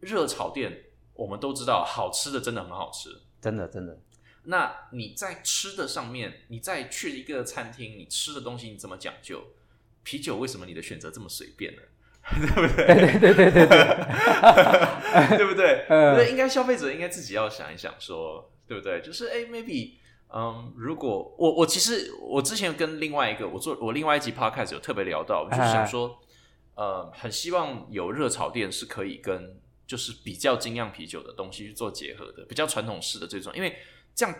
热炒店，我们都知道，好吃的真的很好吃，真的真的。那你在吃的上面，你在去一个餐厅，你吃的东西你怎么讲究？啤酒为什么你的选择这么随便呢？*laughs* 对不对？对对对对对，*laughs* 对不对？那，应该消费者应该自己要想一想，说对不对？就是哎，maybe，嗯，如果我我其实我之前跟另外一个我做我另外一集 podcast 有特别聊到，我就想说，呃，很希望有热炒店是可以跟就是比较精酿啤酒的东西去做结合的，比较传统式的这种，因为这样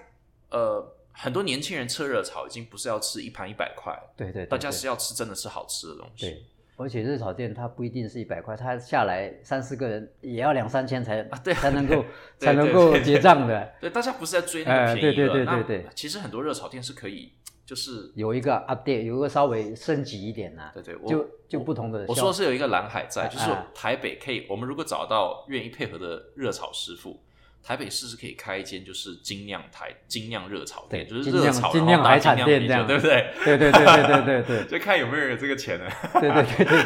呃，很多年轻人吃热炒已经不是要吃一盘一百块，对对，大家是要吃真的是好吃的东西。而且热炒店它不一定是一百块，它下来三四个人也要两三千才啊，对，才能够才能够结账的。对，大家不是在追那个便宜对对对对对。其实很多热炒店是可以，就是有一个 update，有一个稍微升级一点呐。对对，就就不同的。我说是有一个蓝海在，就是台北可以，我们如果找到愿意配合的热炒师傅。台北市是可以开一间就是精酿台精酿热炒店，就是热炒精酿海产店这样，对不对？对对对对对对对，*laughs* 就看有没有人有这个钱呢？对对对对，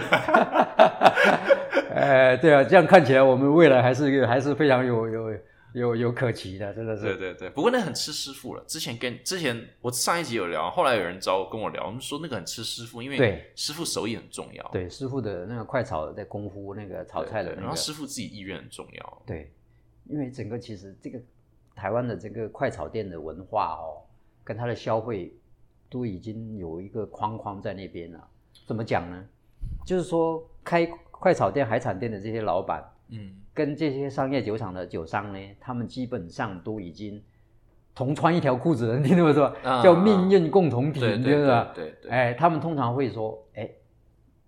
*laughs* 呃，对啊，这样看起来我们未来还是还是非常有有有有可期的，真的是。对对对，不过那很吃师傅了。之前跟之前我上一集有聊，后来有人找我跟我聊，我们说那个很吃师傅，因为师傅手艺很重要。对，师傅的那个快炒的功夫，那个炒菜的，然后师傅自己意愿很重要。对。因为整个其实这个台湾的这个快炒店的文化哦，跟它的消费都已经有一个框框在那边了。怎么讲呢？就是说开快炒店、海产店的这些老板，嗯，跟这些商业酒厂的酒商呢，他们基本上都已经同穿一条裤子了。你听懂没说？叫命运共同体，对不对？对对。哎，他们通常会说：“哎，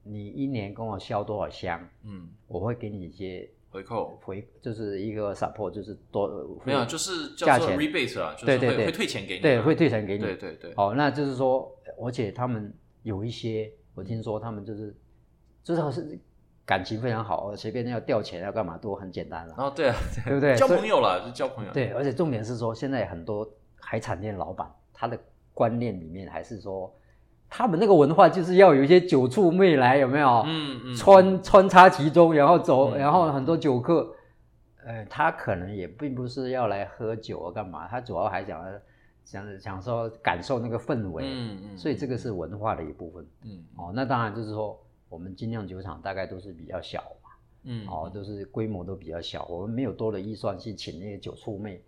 你一年跟我销多少箱？嗯，我会给你一些。”回扣回就是一个 support，就是多没有，就是叫做 rebate 啊，就是会会退钱给你，对，会退钱给你，对对对。哦，那就是说，而且他们有一些，我听说他们就是至少是感情非常好，随便要调钱要干嘛都很简单了。哦，对啊，*laughs* 对不对？交朋友了就交朋友。对，而且重点是说，现在很多海产店老板他的观念里面还是说。他们那个文化就是要有一些酒醋妹来，有没有？嗯嗯，穿穿插其中，然后走，然后很多酒客，呃，他可能也并不是要来喝酒啊，干嘛？他主要还想想想说感受那个氛围，嗯嗯，所以这个是文化的一部分，嗯哦，那当然就是说，我们精酿酒厂大概都是比较小嘛，嗯哦，都是规模都比较小，我们没有多的预算去请那些酒醋妹。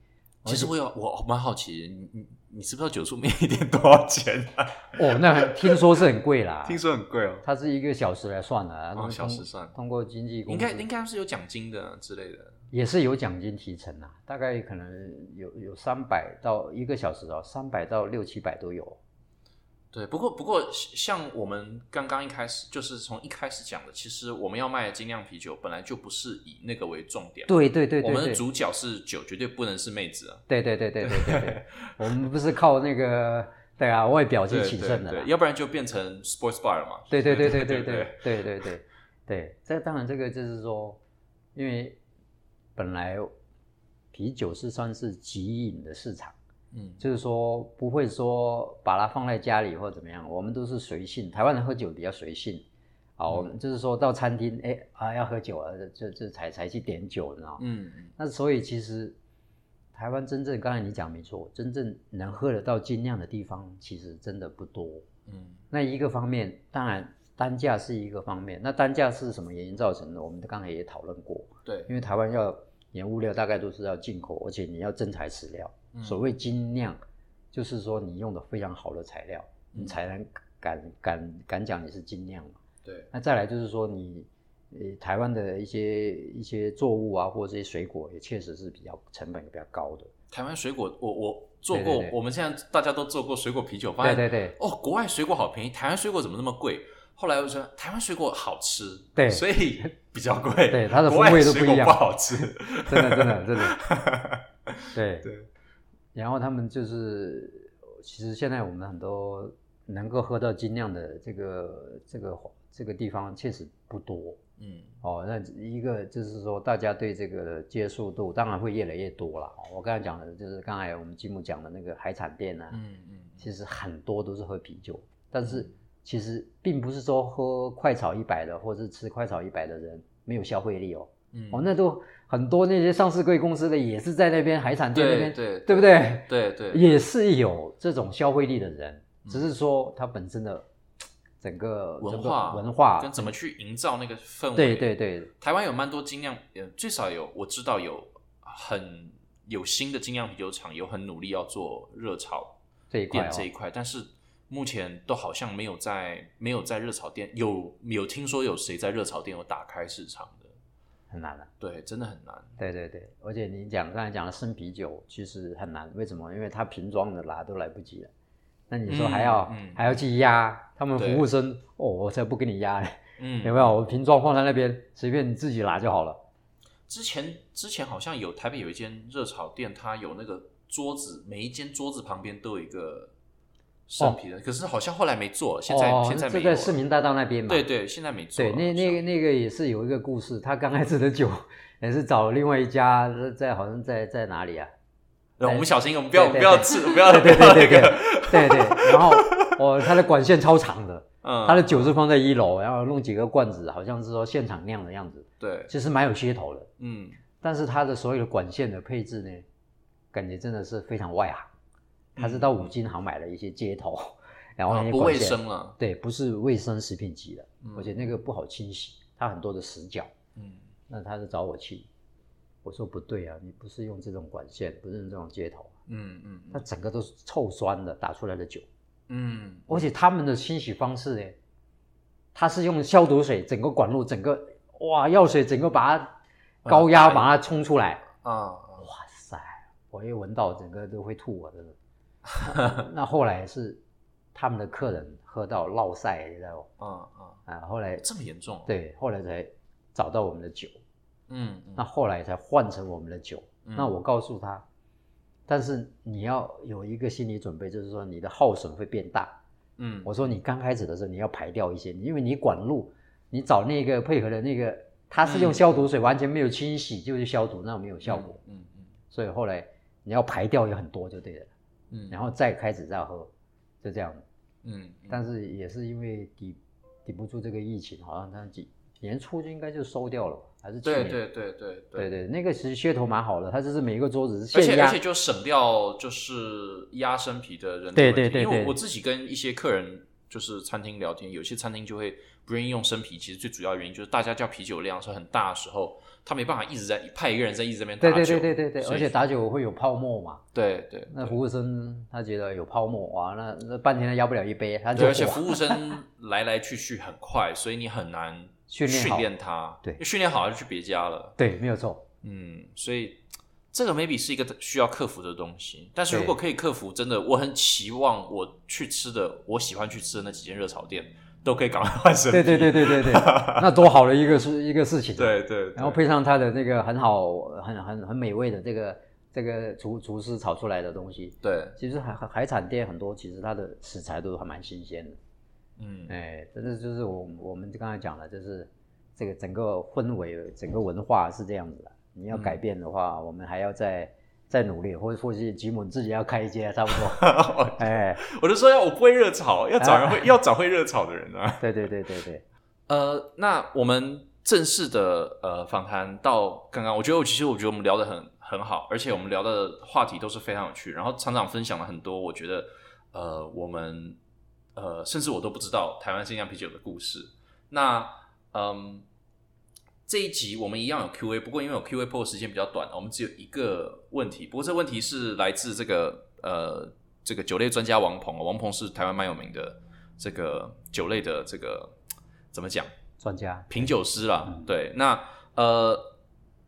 其实我有，我蛮好奇，你你你知不知道九叔面一天多少钱啊？*laughs* 哦，那听说是很贵啦。*laughs* 听说很贵哦。它是一个小时来算的，哦，小时算。通过经济应该应该是有奖金的之类的。也是有奖金提成啊，大概可能有有三百到一个小时哦，三百到六七百都有。对，不过不过，像我们刚刚一开始就是从一开始讲的，其实我们要卖精酿啤酒，本来就不是以那个为重点。对对对，我们的主角是酒，绝对不能是妹子啊！对对对对对对对，我们不是靠那个对啊外表去取胜的，要不然就变成 sports bar 了嘛。对对对对对对对对对对，这当然这个就是说，因为本来啤酒是算是极饮的市场。嗯，就是说不会说把它放在家里或怎么样，我们都是随性。台湾人喝酒比较随性，啊，我们就是说到餐厅，哎啊要喝酒啊，这这才才去点酒，你知道嗯，那所以其实台湾真正刚才你讲没错，真正能喝得到精酿的地方其实真的不多。嗯，那一个方面，当然单价是一个方面，那单价是什么原因造成的？我们刚才也讨论过。对，因为台湾要原物料大概都是要进口，而且你要真材实料。所谓精酿，就是说你用的非常好的材料，你才能敢敢敢讲你是精酿嘛。对。那再来就是说你呃，台湾的一些一些作物啊，或者这些水果也确实是比较成本比较高的。台湾水果，我我做过，我们现在大家都做过水果啤酒，发现对对对，哦，国外水果好便宜，台湾水果怎么那么贵？后来我说台湾水果好吃，对，所以比较贵，*laughs* 对，它的风味都不一样，不好吃，真的真的真的，对 *laughs* 对。然后他们就是，其实现在我们很多能够喝到精酿的这个这个这个地方确实不多。嗯，哦，那一个就是说，大家对这个接受度当然会越来越多了。我刚才讲的就是刚才我们吉姆讲的那个海产店啊，嗯嗯，其实很多都是喝啤酒，但是其实并不是说喝快炒一百的或者是吃快炒一百的人没有消费力哦，嗯，哦，那都很多那些上市贵公司的也是在那边海产店那边，对对不对？对对，也是有这种消费力的人，只是说他本身的。整个文化文化跟怎么去营造那个氛围？对对对，台湾有蛮多精酿，最少有我知道有很有新的精酿啤酒厂，有很努力要做热炒店这一块，但是目前都好像没有在没有在热炒店有有听说有谁在热炒店有打开市场的，很难的，对，真的很难。对对对，而且你讲刚才讲的生啤酒其实很难，为什么？因为它瓶装的拿都来不及了。那你说还要还要去压他们服务生哦，我才不给你压嘞，嗯，有没有？我瓶装放在那边，随便你自己拿就好了。之前之前好像有台北有一间热炒店，它有那个桌子，每一间桌子旁边都有一个生啤的，可是好像后来没做，现在现在没在市民大道那边嘛？对对，现在没做。对，那那个那个也是有一个故事，他刚开始的酒也是找另外一家在好像在在哪里啊？我们小心，我们不要不要吃，不要对对对对对对。然后哦，它的管线超长的，嗯，它的酒是放在一楼，然后弄几个罐子，好像是说现场酿的样子。对，其实蛮有噱头的，嗯。但是它的所有的管线的配置呢，感觉真的是非常外行。他是到五金行买了一些接头，然后那些不卫生了，对，不是卫生食品级的，而且那个不好清洗，它很多的死角，嗯。那他就找我去。我说不对啊，你不是用这种管线，不是用这种接头，嗯嗯，它整个都是臭酸的打出来的酒，嗯，而且他们的清洗方式呢，他是用消毒水，整个管路整个哇药水整个把它高压把它冲出来，啊，哇塞，我一闻到整个都会吐我，真的。*laughs* 那后来是他们的客人喝到落晒，你知道不？啊啊啊！后来这么严重？对，后来才找到我们的酒。嗯，那后来才换成我们的酒。那我告诉他，但是你要有一个心理准备，就是说你的耗损会变大。嗯，我说你刚开始的时候你要排掉一些，因为你管路，你找那个配合的那个，他是用消毒水完全没有清洗，就是消毒，那没有效果。嗯嗯，所以后来你要排掉有很多就对了。嗯，然后再开始再喝，就这样。嗯，但是也是因为抵抵不住这个疫情，好像他几年初就应该就收掉了。还是对对对对对。对，那个其实噱头蛮好的，它就是每一个桌子是现压，而且而且就省掉就是压生啤的人对对对，因为我自己跟一些客人就是餐厅聊天，有些餐厅就会不愿意用生啤，其实最主要原因就是大家叫啤酒量是很大的时候，他没办法一直在派一个人在一直这边打酒，对对对对对对，而且打酒会有泡沫嘛，对对，那服务生他觉得有泡沫哇，那那半天他要不了一杯，他就而且服务生来来去去很快，*laughs* 所以你很难。训练他，对，训练好就去别家了。对，没有错。嗯，所以这个 maybe 是一个需要克服的东西。但是如果可以克服，真的，我很期望我去吃的，我喜欢去吃的那几间热炒店，都可以赶快换身。对对对对对对，*laughs* 那多好的一个事一个事情。对对，然后配上它的那个很好、很很很美味的这个这个厨厨师炒出来的东西。对，其实海海产店很多，其实它的食材都还蛮新鲜的。嗯，哎，真的就是我我们刚才讲的，就是这个整个氛围、整个文化是这样子的。你要改变的话，我们还要再再努力，或者或是吉姆自己要开一间，差不多。*laughs* 哎，我就说要我不会热炒，要找人会要找会热炒的人啊。*laughs* 对对对对对。呃，那我们正式的呃访谈到刚刚，我觉得我其实我觉得我们聊得很很好，而且我们聊的话题都是非常有趣，然后厂长分享了很多，我觉得呃我们。呃，甚至我都不知道台湾精酿啤酒的故事。那，嗯，这一集我们一样有 Q&A，不过因为有 Q&A 播的时间比较短，我们只有一个问题。不过这个问题是来自这个呃，这个酒类专家王鹏。王鹏是台湾蛮有名的这个酒类的这个怎么讲？专家品酒师啦。对，那呃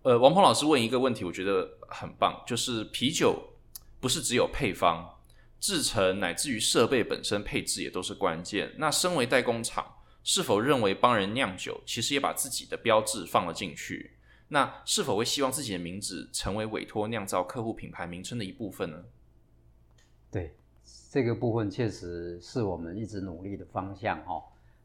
呃，王鹏老师问一个问题，我觉得很棒，就是啤酒不是只有配方。制成乃至于设备本身配置也都是关键。那身为代工厂，是否认为帮人酿酒，其实也把自己的标志放了进去？那是否会希望自己的名字成为委托酿造客户品牌名称的一部分呢？对，这个部分确实是我们一直努力的方向哦。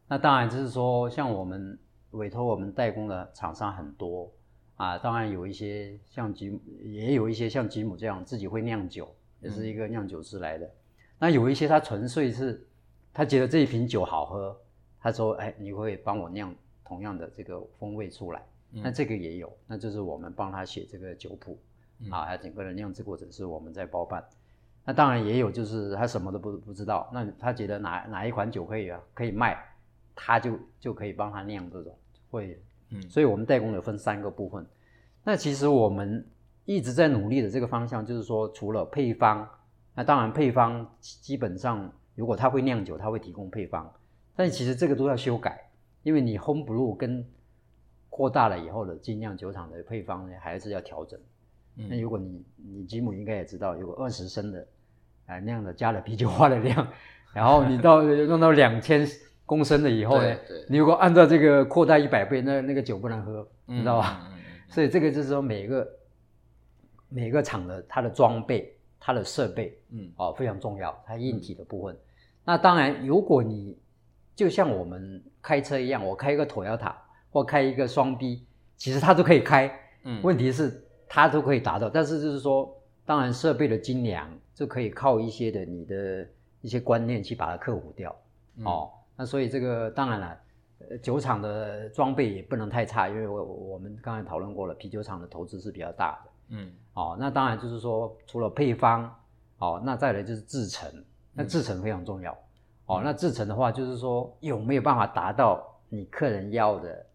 那当然就是说，像我们委托我们代工的厂商很多啊，当然有一些像吉姆，也有一些像吉姆这样自己会酿酒。也是一个酿酒师来的，那有一些他纯粹是，他觉得这一瓶酒好喝，他说：“哎，你会帮我酿同样的这个风味出来。”那这个也有，那就是我们帮他写这个酒谱啊，他整个的酿制过程是我们在包办。那当然也有，就是他什么都不不知道，那他觉得哪哪一款酒可以啊可以卖，他就就可以帮他酿这种会。嗯，所以我们代工有分三个部分。那其实我们。一直在努力的这个方向，就是说，除了配方，那当然配方基本上，如果他会酿酒，他会提供配方，但其实这个都要修改，因为你 home brew 跟扩大了以后的精酿酒厂的配方呢，还是要调整。那如果你你吉姆应该也知道，如果二十升的啊那样的加了啤酒花的量，*laughs* 然后你到弄到两千公升了以后呢，你如果按照这个扩大一百倍，那那个酒不能喝，你知道吧？所以这个就是说每个。每个厂的它的装备、它的设备，嗯，哦，非常重要，它硬体的部分。那当然，如果你就像我们开车一样，我开一个 Toyota 或开一个双 B，其实它都可以开，嗯，问题是它都可以达到。但是就是说，当然设备的精良就可以靠一些的你的一些观念去把它克服掉，哦，那所以这个当然了，酒厂的装备也不能太差，因为我我们刚才讨论过了，啤酒厂的投资是比较大的。嗯，哦，那当然就是说，除了配方，哦，那再来就是制成，那制成非常重要，哦，那制成的话，就是说有没有办法达到你客人要的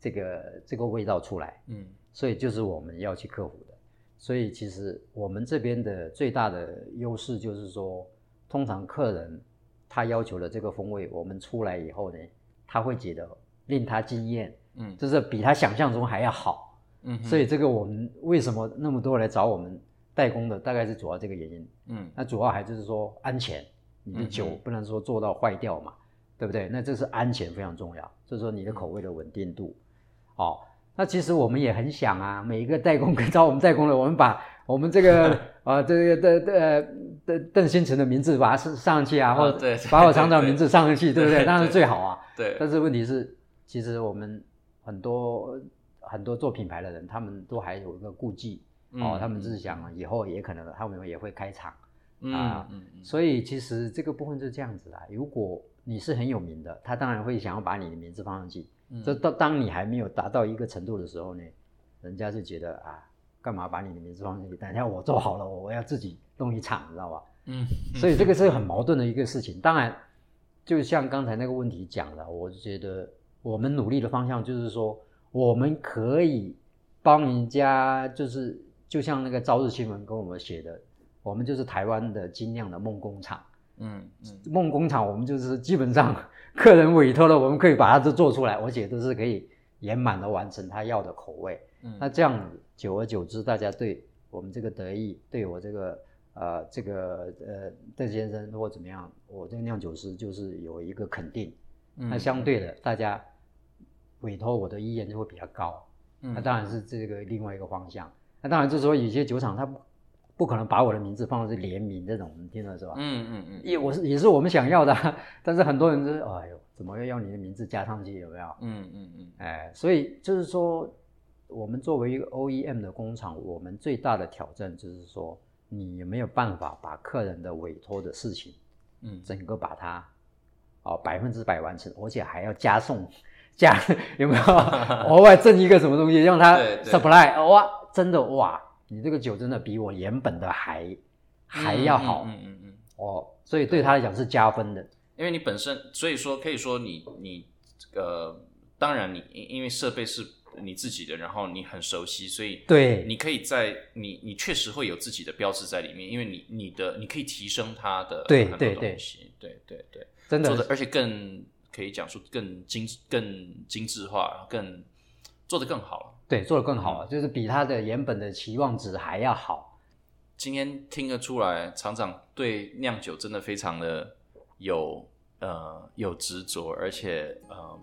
这个这个味道出来，嗯，所以就是我们要去克服的，所以其实我们这边的最大的优势就是说，通常客人他要求的这个风味，我们出来以后呢，他会觉得令他惊艳，嗯，就是比他想象中还要好。嗯，所以这个我们为什么那么多来找我们代工的，大概是主要这个原因。嗯，那主要还就是说安全，你的酒不能说做到坏掉嘛，对不对？那这是安全非常重要，就是说你的口味的稳定度。哦，那其实我们也很想啊，每一个代工跟 *laughs* 找我们代工的，我们把我们这个 *laughs* 啊这个的的邓邓新成的名字把它上上去啊，或者把我厂长名字上上去，对不对？当然最好啊。对。但是问题是，其实我们很多。很多做品牌的人，他们都还有一个顾忌哦，他们是想以后也可能他们也会开厂啊，所以其实这个部分是这样子啦。如果你是很有名的，他当然会想要把你的名字放上去。这当当你还没有达到一个程度的时候呢，人家就觉得啊，干嘛把你的名字放上去？等下我做好了，我要自己弄一厂，知道吧？嗯，所以这个是很矛盾的一个事情。当然，就像刚才那个问题讲的，我觉得我们努力的方向就是说。我们可以帮人家，就是就像那个朝日新闻跟我们写的，我们就是台湾的精酿的梦工厂。嗯嗯，梦工厂我们就是基本上客人委托了，我们可以把它都做出来，而且都是可以圆满的完成他要的口味。嗯，那这样久而久之，大家对我们这个得意，对我这个呃这个呃邓先生或怎么样，我这个酿酒师就是有一个肯定。那相对的，大家。委托我的意愿就会比较高，那当然是这个另外一个方向。那当然就是说，有些酒厂他不不可能把我的名字放到是联名这种，你听了是吧？嗯嗯嗯，也我是也是我们想要的，*laughs* 但是很多人是哎呦，怎么要要你的名字加上去？有没有？嗯嗯嗯，哎，所以就是说，我们作为一个 OEM 的工厂，我们最大的挑战就是说，你有没有办法把客人的委托的事情，嗯，整个把它哦百分之百完成，而且还要加送。*laughs* 加有没有 *laughs* 额外赠一个什么东西让他 supply？哇，真的哇，你这个酒真的比我原本的还还要好。嗯嗯嗯。哦，所以对他来讲是加分的，因为你本身，所以说可以说你你呃，当然你因为设备是你自己的，然后你很熟悉，所以对，你可以在你你确实会有自己的标志在里面，因为你你的你可以提升它的对对对对对对，真的做的而且更。可以讲出更精更精致化，更做的更好。对，做得更好，就是比他的原本的期望值还要好。今天听得出来，厂长对酿酒真的非常的有呃有执着，而且呃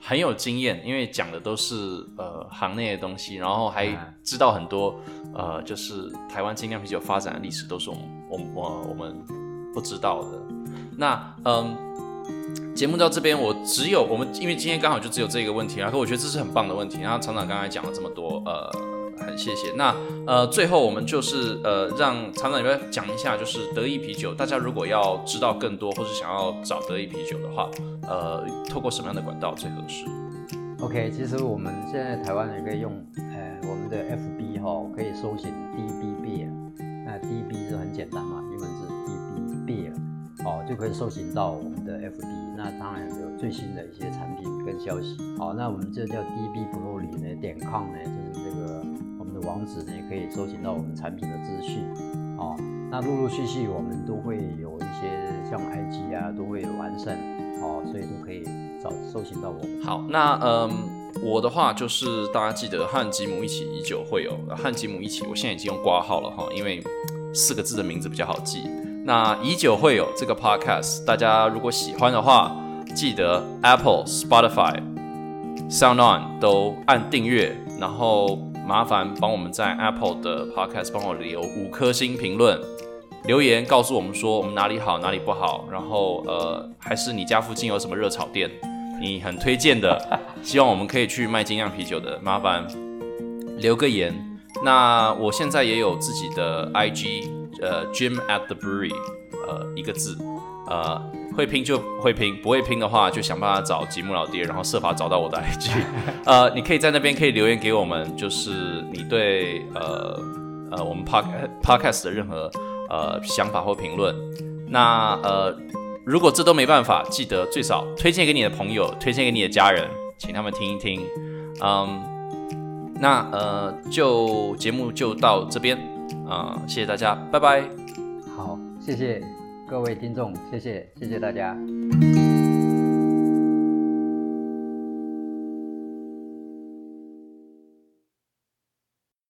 很有经验，因为讲的都是呃行内的东西，然后还知道很多呃就是台湾精酿啤酒发展的历史，都是我们我我我们不知道的。那嗯，节目到这边，我只有我们因为今天刚好就只有这个问题，然后我觉得这是很棒的问题。然后厂长刚才讲了这么多，呃。很谢谢。那呃，最后我们就是呃，让厂长你们讲一下，就是德意啤酒。大家如果要知道更多，或是想要找德意啤酒的话，呃，透过什么样的管道最合适？OK，其实我们现在台湾也可以用呃我们的 FB 哈，可以搜寻 DB Beer。那 DB 是很简单嘛，英文是 DB Beer，哦，就可以搜寻到我们的 FB。那当然有最新的一些产品跟消息。好，那我们这叫 DB b l u 里呢点 com 呢，就是这个我们的。网址呢，也可以搜寻到我们产品的资讯哦。那陆陆续续我们都会有一些像 IG 啊，都会完善哦，所以都可以找搜寻到我们。好，那嗯，我的话就是大家记得和吉姆一起以久会友，和吉姆一起，我现在已经用挂号了哈，因为四个字的名字比较好记。那以酒会友这个 Podcast，大家如果喜欢的话，记得 Apple、Spotify、Sound On 都按订阅，然后。麻烦帮我们在 Apple 的 Podcast 帮我留五颗星评论，留言告诉我们说我们哪里好哪里不好，然后呃还是你家附近有什么热炒店，你很推荐的，*laughs* 希望我们可以去卖精酿啤酒的，麻烦留个言。那我现在也有自己的 IG，呃，Jim at the Brewery，呃，一个字，呃。会拼就会拼，不会拼的话就想办法找吉姆老爹，然后设法找到我的 IG。*laughs* 呃，你可以在那边可以留言给我们，就是你对呃呃我们 Pod Podcast 的任何呃想法或评论。那呃如果这都没办法，记得最少推荐给你的朋友，推荐给你的家人，请他们听一听。嗯，那呃就节目就到这边啊，谢谢大家，拜拜。好，谢谢。各位听众，谢谢，谢谢大家。